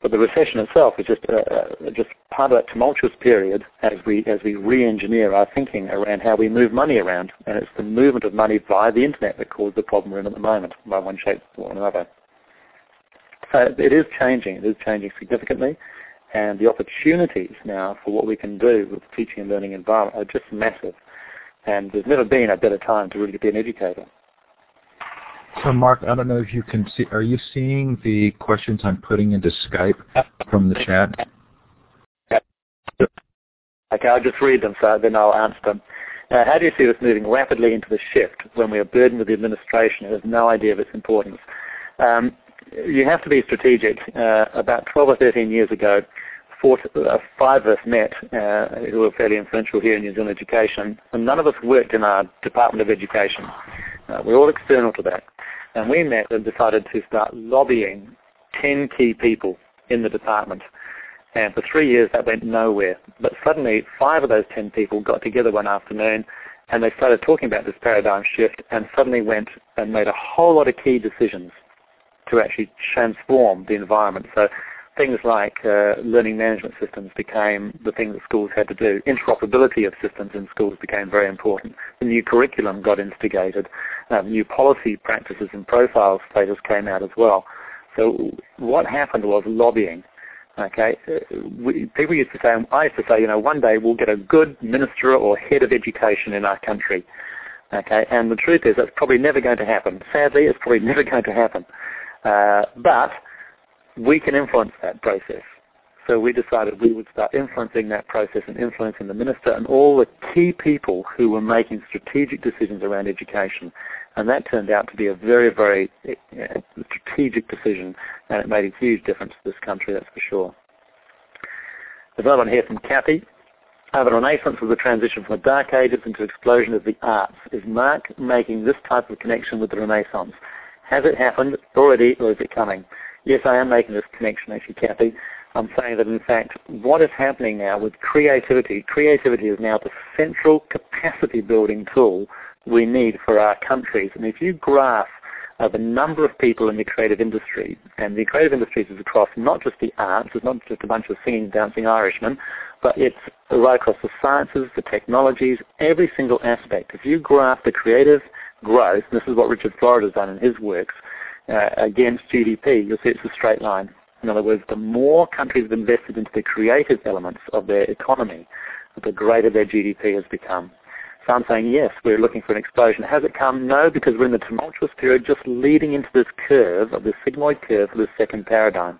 But the recession itself is just uh, just part of that tumultuous period as we as we re-engineer our thinking around how we move money around, and it's the movement of money via the internet that caused the problem we're in at the moment, by one shape or another. So it is changing. It is changing significantly, and the opportunities now for what we can do with the teaching and learning environment are just massive. And there's never been a better time to really be an educator. So, Mark, I don't know if you can see. Are you seeing the questions I'm putting into Skype from the chat? Okay, I'll just read them, so then I'll answer them. Uh, how do you see this moving rapidly into the shift when we are burdened with the administration who has no idea of its importance? Um, you have to be strategic. Uh, about 12 or 13 years ago, four, uh, five of us met uh, who were fairly influential here in New Zealand education, and none of us worked in our Department of Education. Uh, we're all external to that. And we met and decided to start lobbying 10 key people in the department. And for three years that went nowhere. But suddenly five of those 10 people got together one afternoon and they started talking about this paradigm shift and suddenly went and made a whole lot of key decisions to actually transform the environment. So things like uh, learning management systems became the thing that schools had to do. Interoperability of systems in schools became very important. The new curriculum got instigated. Um, new policy practices and profile status came out as well. So what happened was lobbying. Okay, we, people used to say, I used to say, you know, one day we'll get a good minister or head of education in our country. Okay, and the truth is that's probably never going to happen. Sadly, it's probably never going to happen. Uh, but we can influence that process. So we decided we would start influencing that process and influencing the minister and all the key people who were making strategic decisions around education. And that turned out to be a very, very uh, strategic decision, and it made a huge difference to this country, that's for sure. There's another one here from Kathy. The Renaissance was the transition from the Dark Ages into explosion of the arts. Is Mark making this type of connection with the Renaissance? Has it happened already, or is it coming? Yes, I am making this connection, actually, Kathy. I'm saying that, in fact, what is happening now with creativity, creativity is now the central capacity building tool we need for our countries. And if you graph uh, the number of people in the creative industry, and the creative industries is across not just the arts, it's not just a bunch of singing, dancing Irishmen, but it's right across the sciences, the technologies, every single aspect. If you graph the creative growth, and this is what Richard Florida has done in his works, uh, against GDP, you'll see it's a straight line. In other words, the more countries have invested into the creative elements of their economy, the greater their GDP has become. So I'm saying yes, we're looking for an explosion. Has it come? No, because we're in the tumultuous period just leading into this curve of the sigmoid curve for the second paradigm.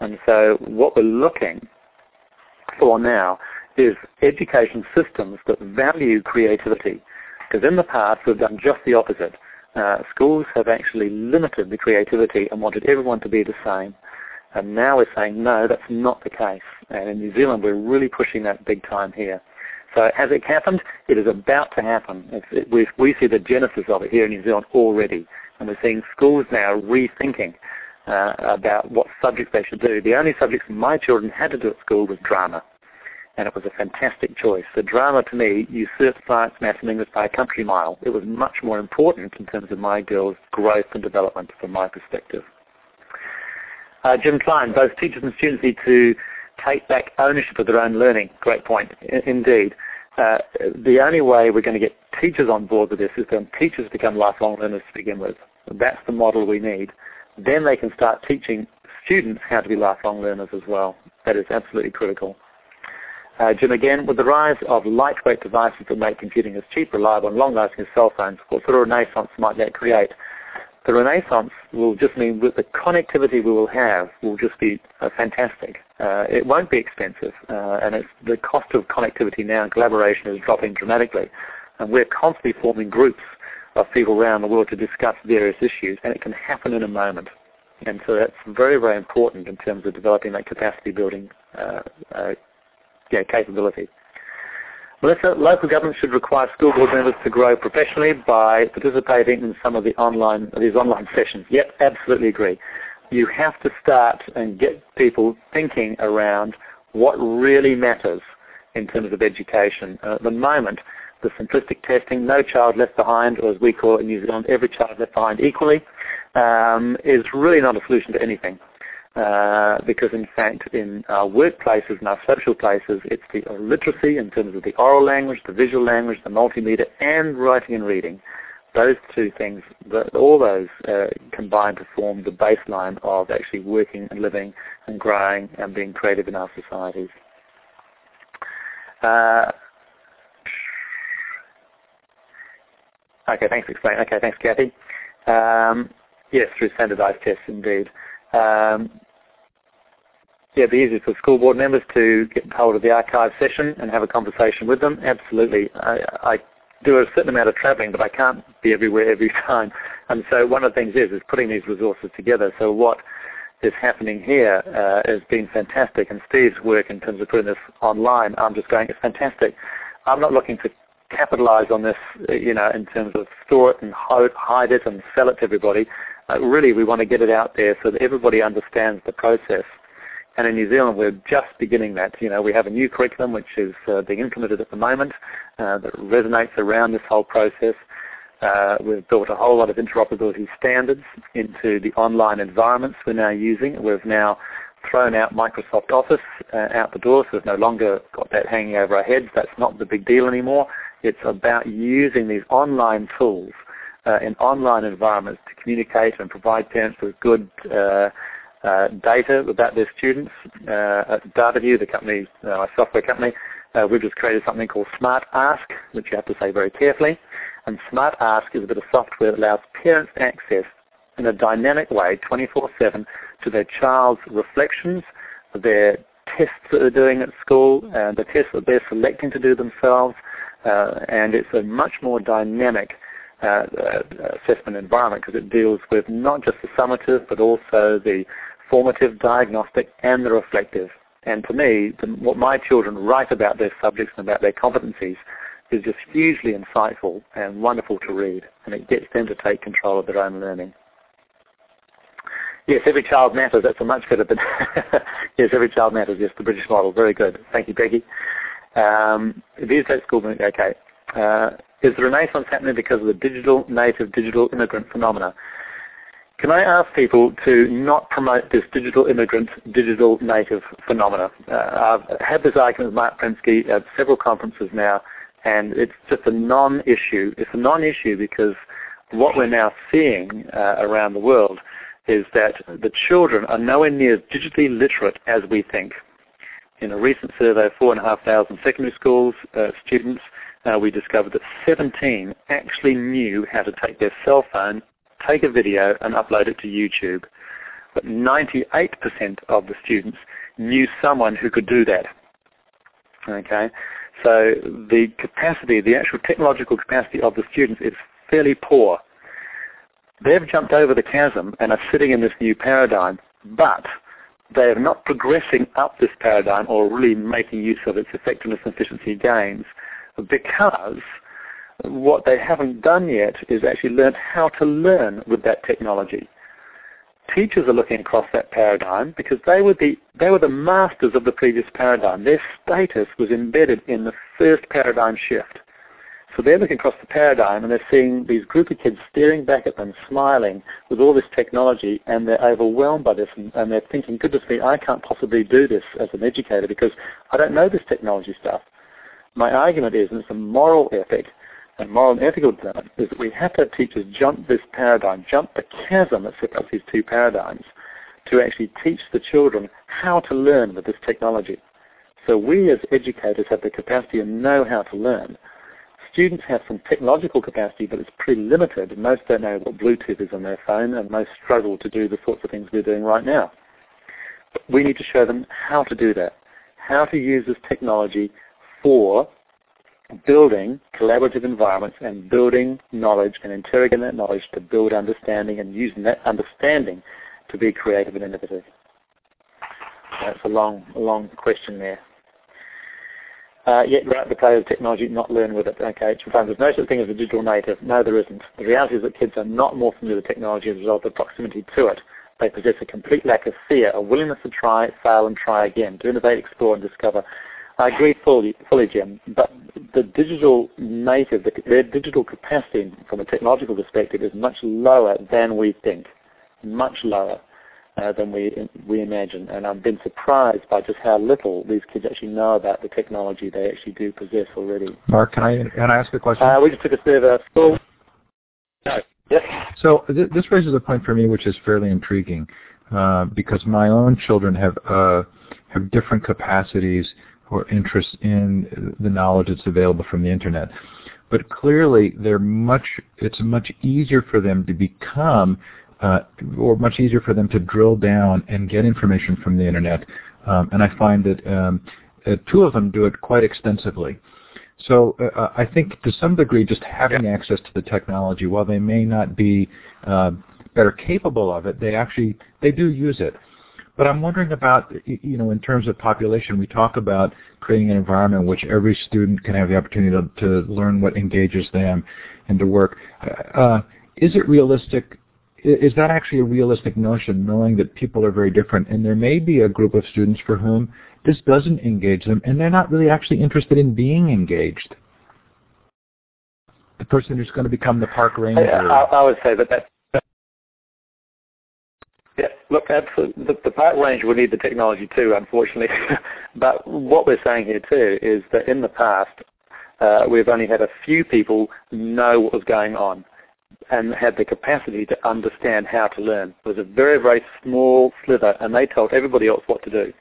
And so what we're looking for now is education systems that value creativity. Because in the past we've done just the opposite. Uh, schools have actually limited the creativity and wanted everyone to be the same. And now we're saying, no, that's not the case. And in New Zealand, we're really pushing that big time here. So has it happened? It is about to happen. It, we, we see the genesis of it here in New Zealand already. And we're seeing schools now rethinking uh, about what subjects they should do. The only subjects my children had to do at school was drama. And it was a fantastic choice. The drama to me usurped science, maths, and English by a country mile. It was much more important in terms of my girls' growth and development from my perspective. Uh, Jim Klein, both teachers and students need to take back ownership of their own learning. Great point, I- indeed. Uh, the only way we're going to get teachers on board with this is when teachers become lifelong learners to begin with. That's the model we need. Then they can start teaching students how to be lifelong learners as well. That is absolutely critical. Uh, Jim, again, with the rise of lightweight devices that make computing as cheap, reliable, and long-lasting as cell phones, what sort of renaissance might that create? The renaissance will just mean that the connectivity we will have will just be uh, fantastic. Uh, it won't be expensive, uh, and the cost of connectivity now and collaboration is dropping dramatically. And we're constantly forming groups of people around the world to discuss various issues, and it can happen in a moment. And so that's very, very important in terms of developing that capacity building uh, uh, yeah, capability. Melissa, local governments should require school board members to grow professionally by participating in some of the online these online sessions. Yep, absolutely agree. You have to start and get people thinking around what really matters in terms of education. Uh, at the moment, the simplistic testing, no child left behind, or as we call it in New Zealand, every child left behind equally, um, is really not a solution to anything. Uh, because in fact in our workplaces and our social places, it's the literacy in terms of the oral language, the visual language, the multimedia, and writing and reading. Those two things, all those uh, combine to form the baseline of actually working and living and growing and being creative in our societies. Uh, okay, thanks for explaining. Okay, thanks, Kathy. Um, yes, through standardized tests, indeed. Um, yeah, it'd be easy for school board members to get hold of the archive session and have a conversation with them. Absolutely. I, I do a certain amount of travelling, but I can't be everywhere every time. And so one of the things is is putting these resources together. So what is happening here uh, has been fantastic, and Steve's work in terms of putting this online, I'm just going, it's fantastic. I'm not looking to capitalize on this, you know, in terms of store it and hide it and sell it to everybody. Uh, really, we want to get it out there so that everybody understands the process. And in New Zealand, we're just beginning that. You know, we have a new curriculum which is uh, being implemented at the moment uh, that resonates around this whole process. Uh, we've built a whole lot of interoperability standards into the online environments we're now using. We've now thrown out Microsoft Office uh, out the door, so we've no longer got that hanging over our heads. That's not the big deal anymore. It's about using these online tools uh, in online environments to communicate and provide parents with good uh, uh, data about their students. Uh, at DataView, the company, uh, software company, uh, we've just created something called Smart Ask, which you have to say very carefully. And Smart Ask is a bit of software that allows parents access in a dynamic way, 24-7, to their child's reflections, their tests that they're doing at school, and the tests that they're selecting to do themselves, uh, and it's a much more dynamic uh, uh, assessment environment because it deals with not just the summative but also the formative, diagnostic, and the reflective. And to me, the, what my children write about their subjects and about their competencies is just hugely insightful and wonderful to read, and it gets them to take control of their own learning. Yes, every child matters. That's a much better. yes, every child matters. Yes, the British model. Very good. Thank you, Becky. Um, these days, school. Okay. Uh, is the renaissance happening because of the digital native, digital immigrant phenomena? Can I ask people to not promote this digital immigrant, digital native phenomena? Uh, I've had this argument with Marc Prensky at several conferences now, and it's just a non-issue. It's a non-issue because what we're now seeing uh, around the world is that the children are nowhere near as digitally literate as we think. In a recent survey of 4,500 secondary schools uh, students, uh, we discovered that 17 actually knew how to take their cell phone, take a video, and upload it to YouTube. But 98% of the students knew someone who could do that. Okay, so the capacity, the actual technological capacity of the students is fairly poor. They've jumped over the chasm and are sitting in this new paradigm, but they are not progressing up this paradigm or really making use of its effectiveness and efficiency gains because what they haven't done yet is actually learn how to learn with that technology. Teachers are looking across that paradigm because they were the they were the masters of the previous paradigm. Their status was embedded in the first paradigm shift. So they're looking across the paradigm and they're seeing these group of kids staring back at them, smiling with all this technology, and they're overwhelmed by this, and, and they're thinking, goodness me, I can't possibly do this as an educator because I don't know this technology stuff. My argument is, and it's a moral ethic, and moral and ethical dilemma, is that we have to have teachers jump this paradigm, jump the chasm that separates these two paradigms, to actually teach the children how to learn with this technology. So we as educators have the capacity and know how to learn students have some technological capacity, but it's pretty limited. Most don't know what Bluetooth is on their phone, and most struggle to do the sorts of things we're doing right now. But we need to show them how to do that, how to use this technology for building collaborative environments and building knowledge and interrogating that knowledge to build understanding and using that understanding to be creative and innovative. That's a long, long question there. Uh, yet grant the play of technology, not learn with it. Okay, sometimes there's no such thing as a digital native. No, there isn't. The reality is that kids are not more familiar with technology as a result of proximity to it. They possess a complete lack of fear, a willingness to try, fail, and try again, to innovate, explore, and discover. I agree fully, fully Jim, but the digital native, the, their digital capacity from a technological perspective is much lower than we think, much lower uh, than we we imagine. And I've been surprised by just how little these kids actually know about the technology they actually do possess already. Mark, can I can I ask a question? Uh, we just took a survey of school. No. Yes. So th- this raises a point for me which is fairly intriguing, uh, because my own children have uh, have different capacities or interests in the knowledge that's available from the internet. But clearly, they're much. It's much easier for them to become uh, or much easier for them to drill down and get information from the internet. Um, and I find that um, uh, two of them do it quite extensively. So uh, uh I think to some degree, just having access to the technology, while they may not be uh, better capable of it, they actually they do use it. But I'm wondering about, you know, in terms of population, we talk about creating an environment in which every student can have the opportunity to, to learn what engages them and to work. Uh, is it realistic is that actually a realistic notion, knowing that people are very different, and there may be a group of students for whom this doesn't engage them, and they're not really actually interested in being engaged? The person who's going to become the park ranger. I, I would say that that. Yeah, look, absolutely. The, the park ranger will need the technology too, unfortunately. but what we're saying here too is that in the past, uh, we've only had a few people know what was going on and had the capacity to understand how to learn. It was a very, very small sliver, and they told everybody else what to do.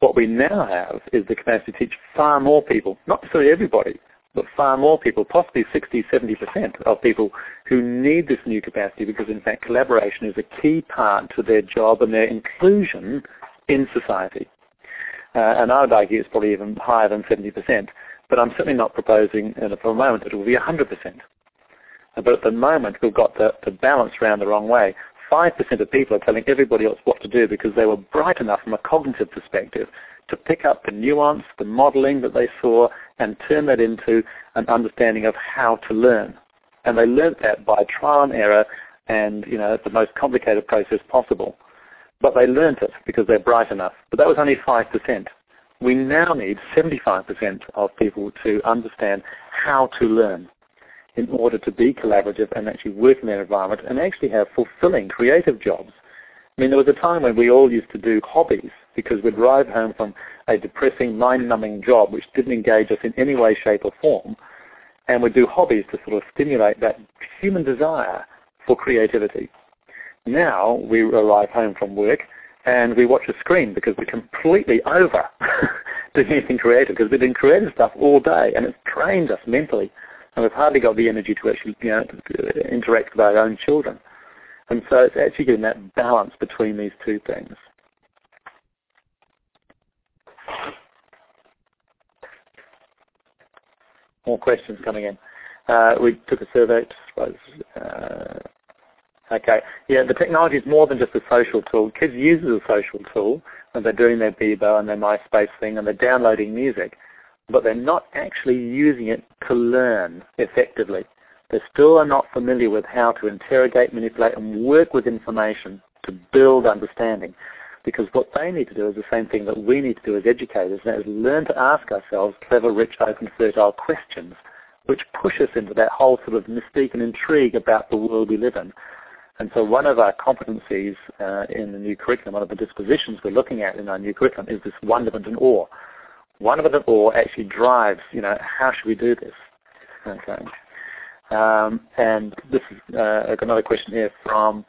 What we now have is the capacity to teach far more people, not necessarily everybody, but far more people, possibly 60, 70% of people who need this new capacity because in fact collaboration is a key part to their job and their inclusion in society. Uh, and I would argue it's probably even higher than 70%, but I'm certainly not proposing uh, for a moment that it will be 100%. Uh, but at the moment we've got the, the balance around the wrong way. 5% of people are telling everybody else what to do because they were bright enough from a cognitive perspective to pick up the nuance, the modeling that they saw, and turn that into an understanding of how to learn. And they learnt that by trial and error and, you know, the most complicated process possible. But they learnt it because they're bright enough. But that was only 5%. We now need 75% of people to understand how to learn in order to be collaborative and actually work in their environment and actually have fulfilling creative jobs. I mean, there was a time when we all used to do hobbies because we'd arrive home from a depressing, mind-numbing job which didn't engage us in any way, shape or form, and we'd do hobbies to sort of stimulate that human desire for creativity. Now we arrive home from work and we watch a screen because we're completely over doing anything creative because we've been creating stuff all day and it's trained us mentally and we've hardly got the energy to actually you know, interact with our own children. And so it's actually getting that balance between these two things. More questions coming in. Uh, we took a survey. Uh, okay. Yeah, the technology is more than just a social tool. Kids use it as a social tool, and they're doing their Bebo and their MySpace thing, and they're downloading music, but they're not actually using it to learn effectively. They still are not familiar with how to interrogate, manipulate, and work with information to build understanding. Because what they need to do is the same thing that we need to do as educators, and that is learn to ask ourselves clever, rich, open, fertile questions, which push us into that whole sort of mystique and intrigue about the world we live in. And so one of our competencies uh, in the new curriculum, one of the dispositions we're looking at in our new curriculum is this wonderment and awe. Wonderment and awe actually drives, you know, how should we do this? Okay. Um, and this is uh, another question here from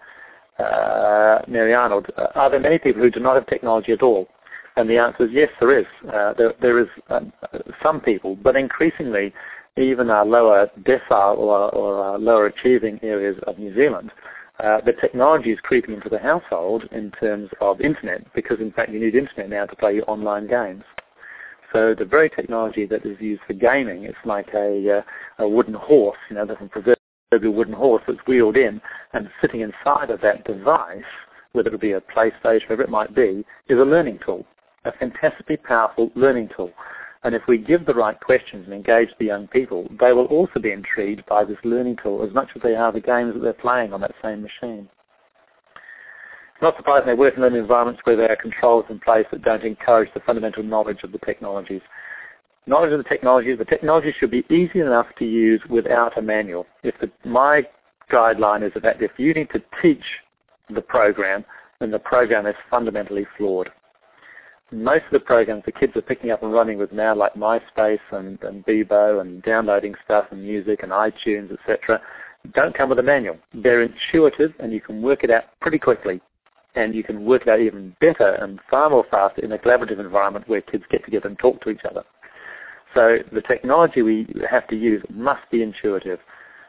uh, Mary Arnold. Uh, are there many people who do not have technology at all? And the answer is yes, there is. Uh, there, there is um, some people, but increasingly, even our lower decile or, or our lower achieving areas of New Zealand, uh, the technology is creeping into the household in terms of internet, because in fact you need internet now to play your online games. So the very technology that is used for gaming, it's like a, uh, a wooden horse, you know, the proverbial wooden horse that's wheeled in, and sitting inside of that device, whether it be a PlayStation, whatever it might be, is a learning tool, a fantastically powerful learning tool. And if we give the right questions and engage the young people, they will also be intrigued by this learning tool as much as they are the games that they're playing on that same machine. Not surprisingly, they work in environments where there are controls in place that don't encourage the fundamental knowledge of the technologies. Knowledge of the technologies, the technology should be easy enough to use without a manual. If the, my guideline is that if you need to teach the program, then the program is fundamentally flawed. Most of the programs the kids are picking up and running with now, like MySpace and, and Bebo and downloading stuff and music and iTunes, etc., don't come with a manual. They're intuitive and you can work it out pretty quickly and you can work it out even better and far more faster in a collaborative environment where kids get together and talk to each other. So the technology we have to use must be intuitive.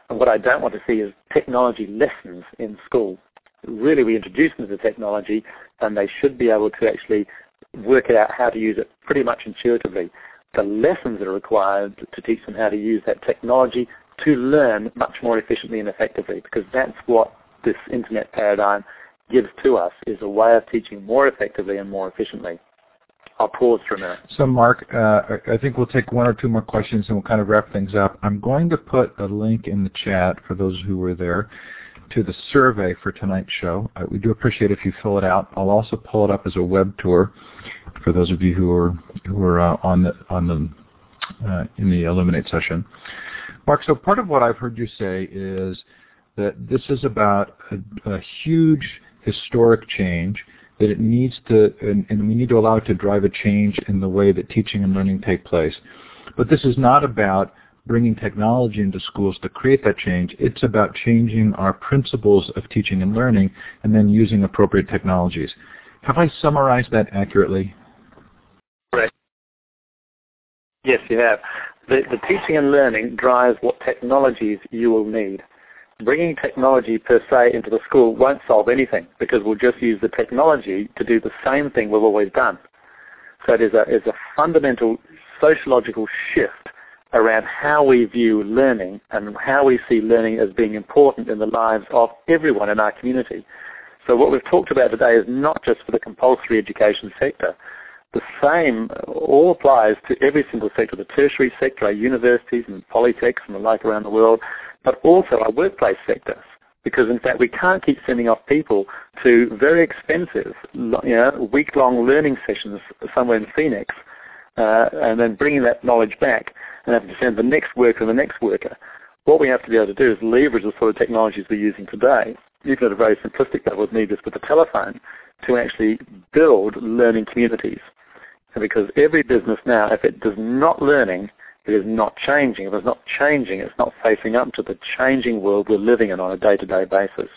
And what I don't want to see is technology lessons in school. Really, we introduce them to the technology, and they should be able to actually work it out how to use it pretty much intuitively. The lessons are required to teach them how to use that technology to learn much more efficiently and effectively, because that's what this internet paradigm gives to us is a way of teaching more effectively and more efficiently. I'll pause for a minute. So, Mark, uh, I think we'll take one or two more questions and we'll kind of wrap things up. I'm going to put a link in the chat for those who were there to the survey for tonight's show. Uh, we do appreciate if you fill it out. I'll also pull it up as a web tour for those of you who are who are uh, on the on the uh, in the Elluminate session. Mark, so part of what I've heard you say is that this is about a, a huge historic change, that it needs to, and, and we need to allow it to drive a change in the way that teaching and learning take place. But this is not about bringing technology into schools to create that change. It's about changing our principles of teaching and learning and then using appropriate technologies. Have I summarized that accurately? Correct. Yes, you have. The, the teaching and learning drives what technologies you will need. Bringing technology per se into the school won't solve anything because we'll just use the technology to do the same thing we've always done. So it is a, a fundamental sociological shift around how we view learning and how we see learning as being important in the lives of everyone in our community. So what we've talked about today is not just for the compulsory education sector. The same all applies to every single sector, the tertiary sector, our universities and polytechs and the like around the world, but also our workplace sectors. Because in fact we can't keep sending off people to very expensive, you know, week-long learning sessions somewhere in Phoenix, uh, and then bringing that knowledge back and having to send the next worker and the next worker. What we have to be able to do is leverage the sort of technologies we're using today even at a very simplistic level, would need this with the telephone to actually build learning communities. And because every business now, if it does not learning, it is not changing. If it's not changing, it's not facing up to the changing world we're living in on a day-to-day basis.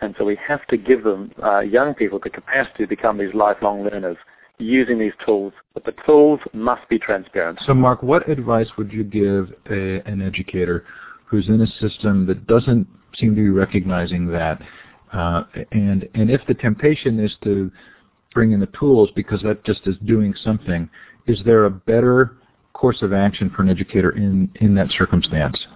And so we have to give them, uh, young people, the capacity to become these lifelong learners using these tools. But the tools must be transparent. So Mark, what advice would you give a, an educator who's in a system that doesn't seem to be recognizing that. Uh, and and if the temptation is to bring in the tools because that just is doing something, is there a better course of action for an educator in, in that circumstance?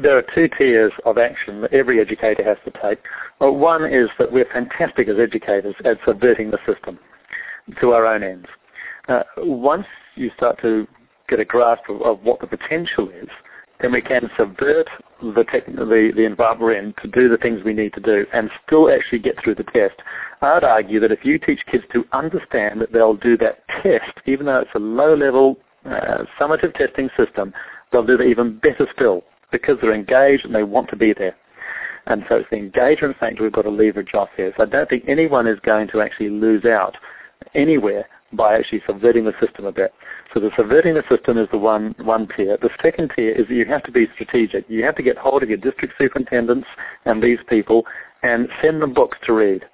There are two tiers of action that every educator has to take. Well, one is that we're fantastic as educators at subverting the system to our own ends. Uh, once you start to get a grasp of, of what the potential is, then we can subvert the, tech, the, the environment we're in to do the things we need to do and still actually get through the test. I'd argue that if you teach kids to understand that they'll do that test, even though it's a low-level uh, summative testing system, they'll do that even better still because they're engaged and they want to be there. And so it's the engagement factor we've got to leverage off here. So I don't think anyone is going to actually lose out anywhere by actually subverting the system a bit. So the subverting the system is the one, one tier. The second tier is that you have to be strategic. You have to get hold of your district superintendents and these people and send them books to read.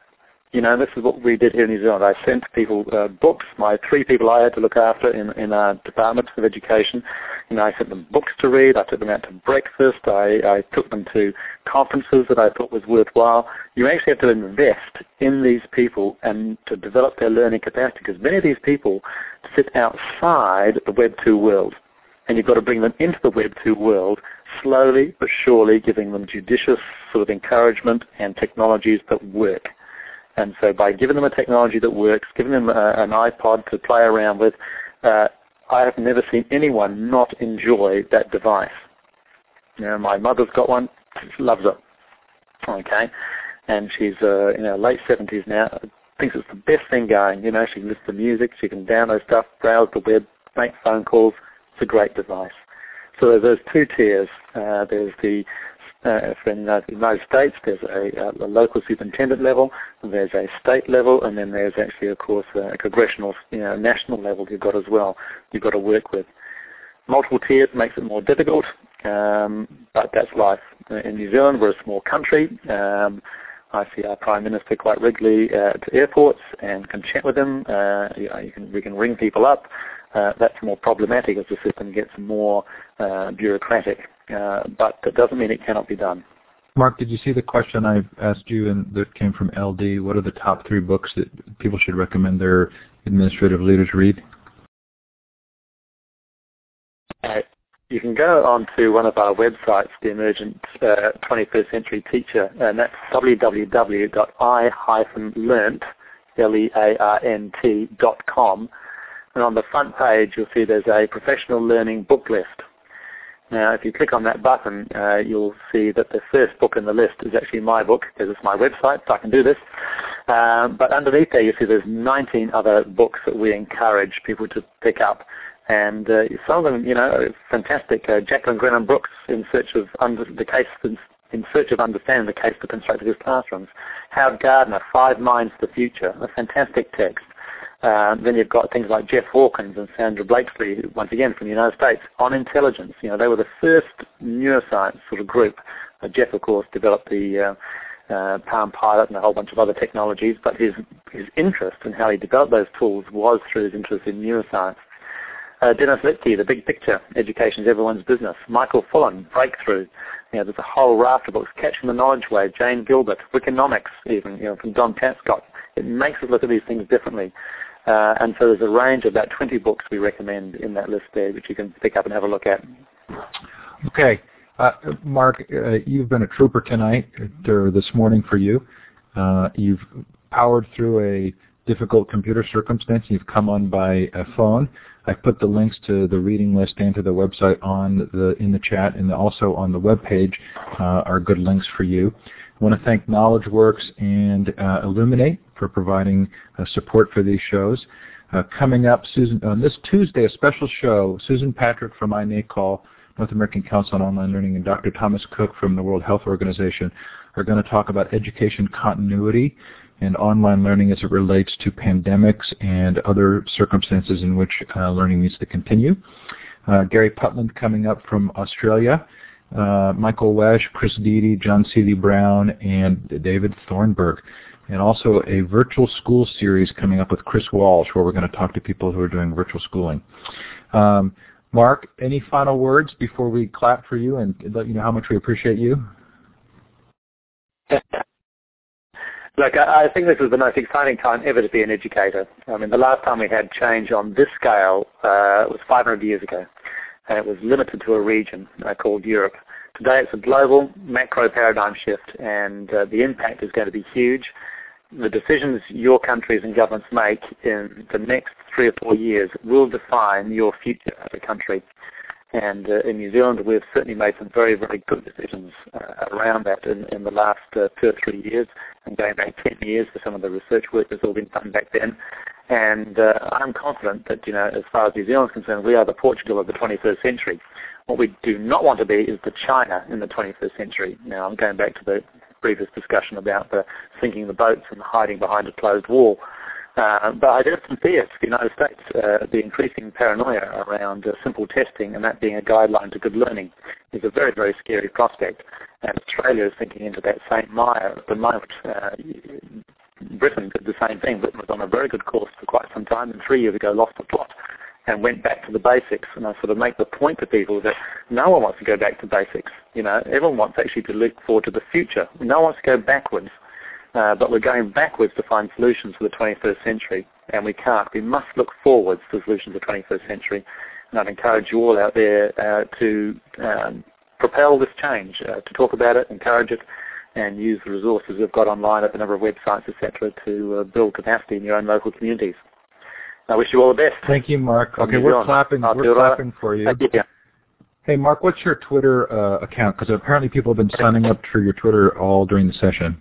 You know, this is what we did here in New Zealand. I sent people uh, books. My three people I had to look after in, in our Department of Education, you know, I sent them books to read. I took them out to breakfast. I, I took them to conferences that I thought was worthwhile. You actually have to invest in these people and to develop their learning capacity because many of these people sit outside the Web 2 world. And you've got to bring them into the Web 2 world slowly but surely, giving them judicious sort of encouragement and technologies that work. And so by giving them a technology that works, giving them a, an iPod to play around with, uh, I have never seen anyone not enjoy that device. You know, my mother's got one, she loves it. Okay, and she's uh, in her late 70s now. Thinks it's the best thing going. You know, she can listen to music, she can download stuff, browse the web, make phone calls. It's a great device. So there's two tiers. Uh, there's the uh, in the United States, there's a, a, local superintendent level, there's a state level, and then there's actually, of course, a congressional, you know, national level you've got as well. You've got to work with. Multiple tiers makes it more difficult, um, but that's life. In New Zealand, we're a small country. Um, I see our Prime Minister quite regularly uh, to airports and can chat with them. Uh, you, you can, we can ring people up. Uh, that's more problematic as the system gets more uh, bureaucratic. Uh, but that doesn't mean it cannot be done. Mark, did you see the question I asked you and that came from LD? What are the top three books that people should recommend their administrative leaders read? Uh, you can go on to one of our websites, the Emergent uh, 21st Century Teacher, and that's www.i-learnt, L-E-A-R-N-T, dot com. And on the front page, you'll see there's a professional learning book list. Now, if you click on that button, uh, you'll see that the first book in the list is actually my book, because it's my website, so I can do this. Um, but underneath there, you see there's 19 other books that we encourage people to pick up. And uh, some of them, you know, fantastic. Uh, Jacqueline Grennon Brooks, In Search of under, the Case in search of understanding the case for constructivist classrooms. Howard Gardner, Five Minds to the Future, a fantastic text. Uh, then you've got things like Jeff Hawkins and Sandra Blakeslee, once again from the United States, on intelligence. You know, they were the first neuroscience sort of group. Uh, Jeff, of course, developed the uh, uh, Palm Pilot and a whole bunch of other technologies, but his his interest in how he developed those tools was through his interest in neuroscience. Uh, Dennis Littky, The Big Picture, Education is Everyone's Business. Michael Fullan, Breakthrough. You know, there's a whole raft of books. Catching the Knowledge Wave, Jane Gilbert, Wikinomics even, you know, from Don Tapscott. It makes us look at these things differently. Uh, and so there's a range of about 20 books we recommend in that list there, which you can pick up and have a look at. Okay. Uh, Mark, uh, you've been a trooper tonight, or this morning for you. Uh, you've powered through a difficult computer circumstance. You've come on by phone. I've put the links to the reading list and to the website on the in the chat, and also on the web page uh, are good links for you. I want to thank KnowledgeWorks and uh, Elluminate for providing uh, support for these shows. Uh, coming up, Susan, on this Tuesday, a special show. Susan Patrick from iNACOL, North American Council on Online Learning, and Dr. Thomas Cook from the World Health Organization are going to talk about education continuity and online learning as it relates to pandemics and other circumstances in which uh, learning needs to continue. Uh, Gary Putland coming up from Australia. Uh, Michael Wesch, Chris Dede, John Seeley Brown, and David Thornburg. And also a virtual school series coming up with Chris Walsh where we're going to talk to people who are doing virtual schooling. Um, Mark, any final words before we clap for you and let you know how much we appreciate you? Look, I think this is the most exciting time ever to be an educator. I mean, the last time we had change on this scale uh, was 500 years ago, and it was limited to a region uh, called Europe. Today it's a global macro paradigm shift, and uh, the impact is going to be huge. The decisions your countries and governments make in the next three or four years will define your future as a country. And uh, in New Zealand, we've certainly made some very, very good decisions uh, around that in, in the last uh, two or three years, and going back 10 years for some of the research work that's all been done back then. And uh, I'm confident that, you know, as far as New Zealand is concerned, we are the Portugal of the 21st century. What we do not want to be is the China in the 21st century. Now, I'm going back to the previous discussion about the sinking the boats and hiding behind a closed wall. Uh, but I do have some fears for the United States, uh, the increasing paranoia around uh, simple testing and that being a guideline to good learning is a very, very scary prospect. And Australia is thinking into that same mire at the moment. Uh, Britain did the same thing. Britain was on a very good course for quite some time and three years ago lost the plot and went back to the basics. And I sort of make the point to people that no one wants to go back to basics. You know, everyone wants actually to look forward to the future. No one wants to go backwards. Uh, but we're going backwards to find solutions for the 21st century, and we can't. We must look forwards to solutions for the 21st century. And I'd encourage you all out there uh, to um, propel this change, uh, to talk about it, encourage it, and use the resources we've got online at the number of websites, etc., to uh, build capacity in your own local communities. I wish you all the best. Thank you, Mark. Okay, we're clapping. I'll we're clapping for you. You. Hey, Mark, what's your Twitter uh, account? Because apparently people have been signing up for your Twitter all during the session.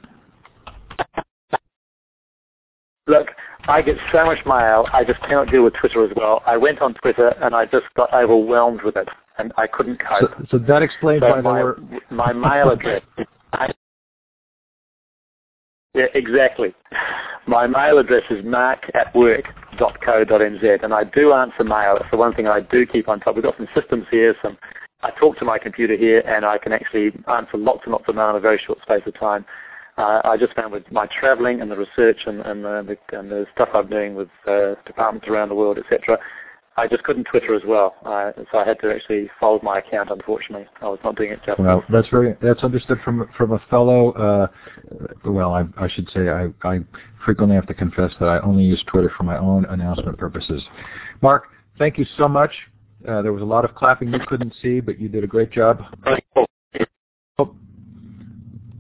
Look, I get so much mail, I just cannot deal with Twitter as well. I went on Twitter and I just got overwhelmed with it, and I couldn't cope. So, so that explains so why my, were... my mail address. I, yeah, exactly. My mail address is mark at work.co.nz, and I do answer mail. It's the one thing I do keep on top. We've got some systems here, some I talk to my computer here, and I can actually answer lots and lots of mail in a very short space of time uh, I just found with my travelling and the research and, and, the, and the stuff I'm doing with uh, departments around the world, etc., I just couldn't Twitter as well, uh, so I had to actually fold my account. Unfortunately, I was not doing it justice. Well, that's very that's understood from from a fellow. Uh, well, I, I should say I, I frequently have to confess that I only use Twitter for my own announcement purposes. Mark, thank you so much. Uh, there was a lot of clapping you couldn't see, but you did a great job. Hope,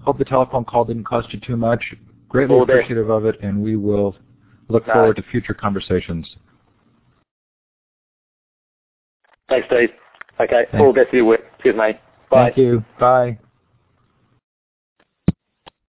Hope the telephone call didn't cost you too much. Greatly appreciative of it, and we will look forward to future conversations. Thanks, Steve. Okay, Thanks. all the best to you. Cheers, mate. Bye. Thank you. Bye.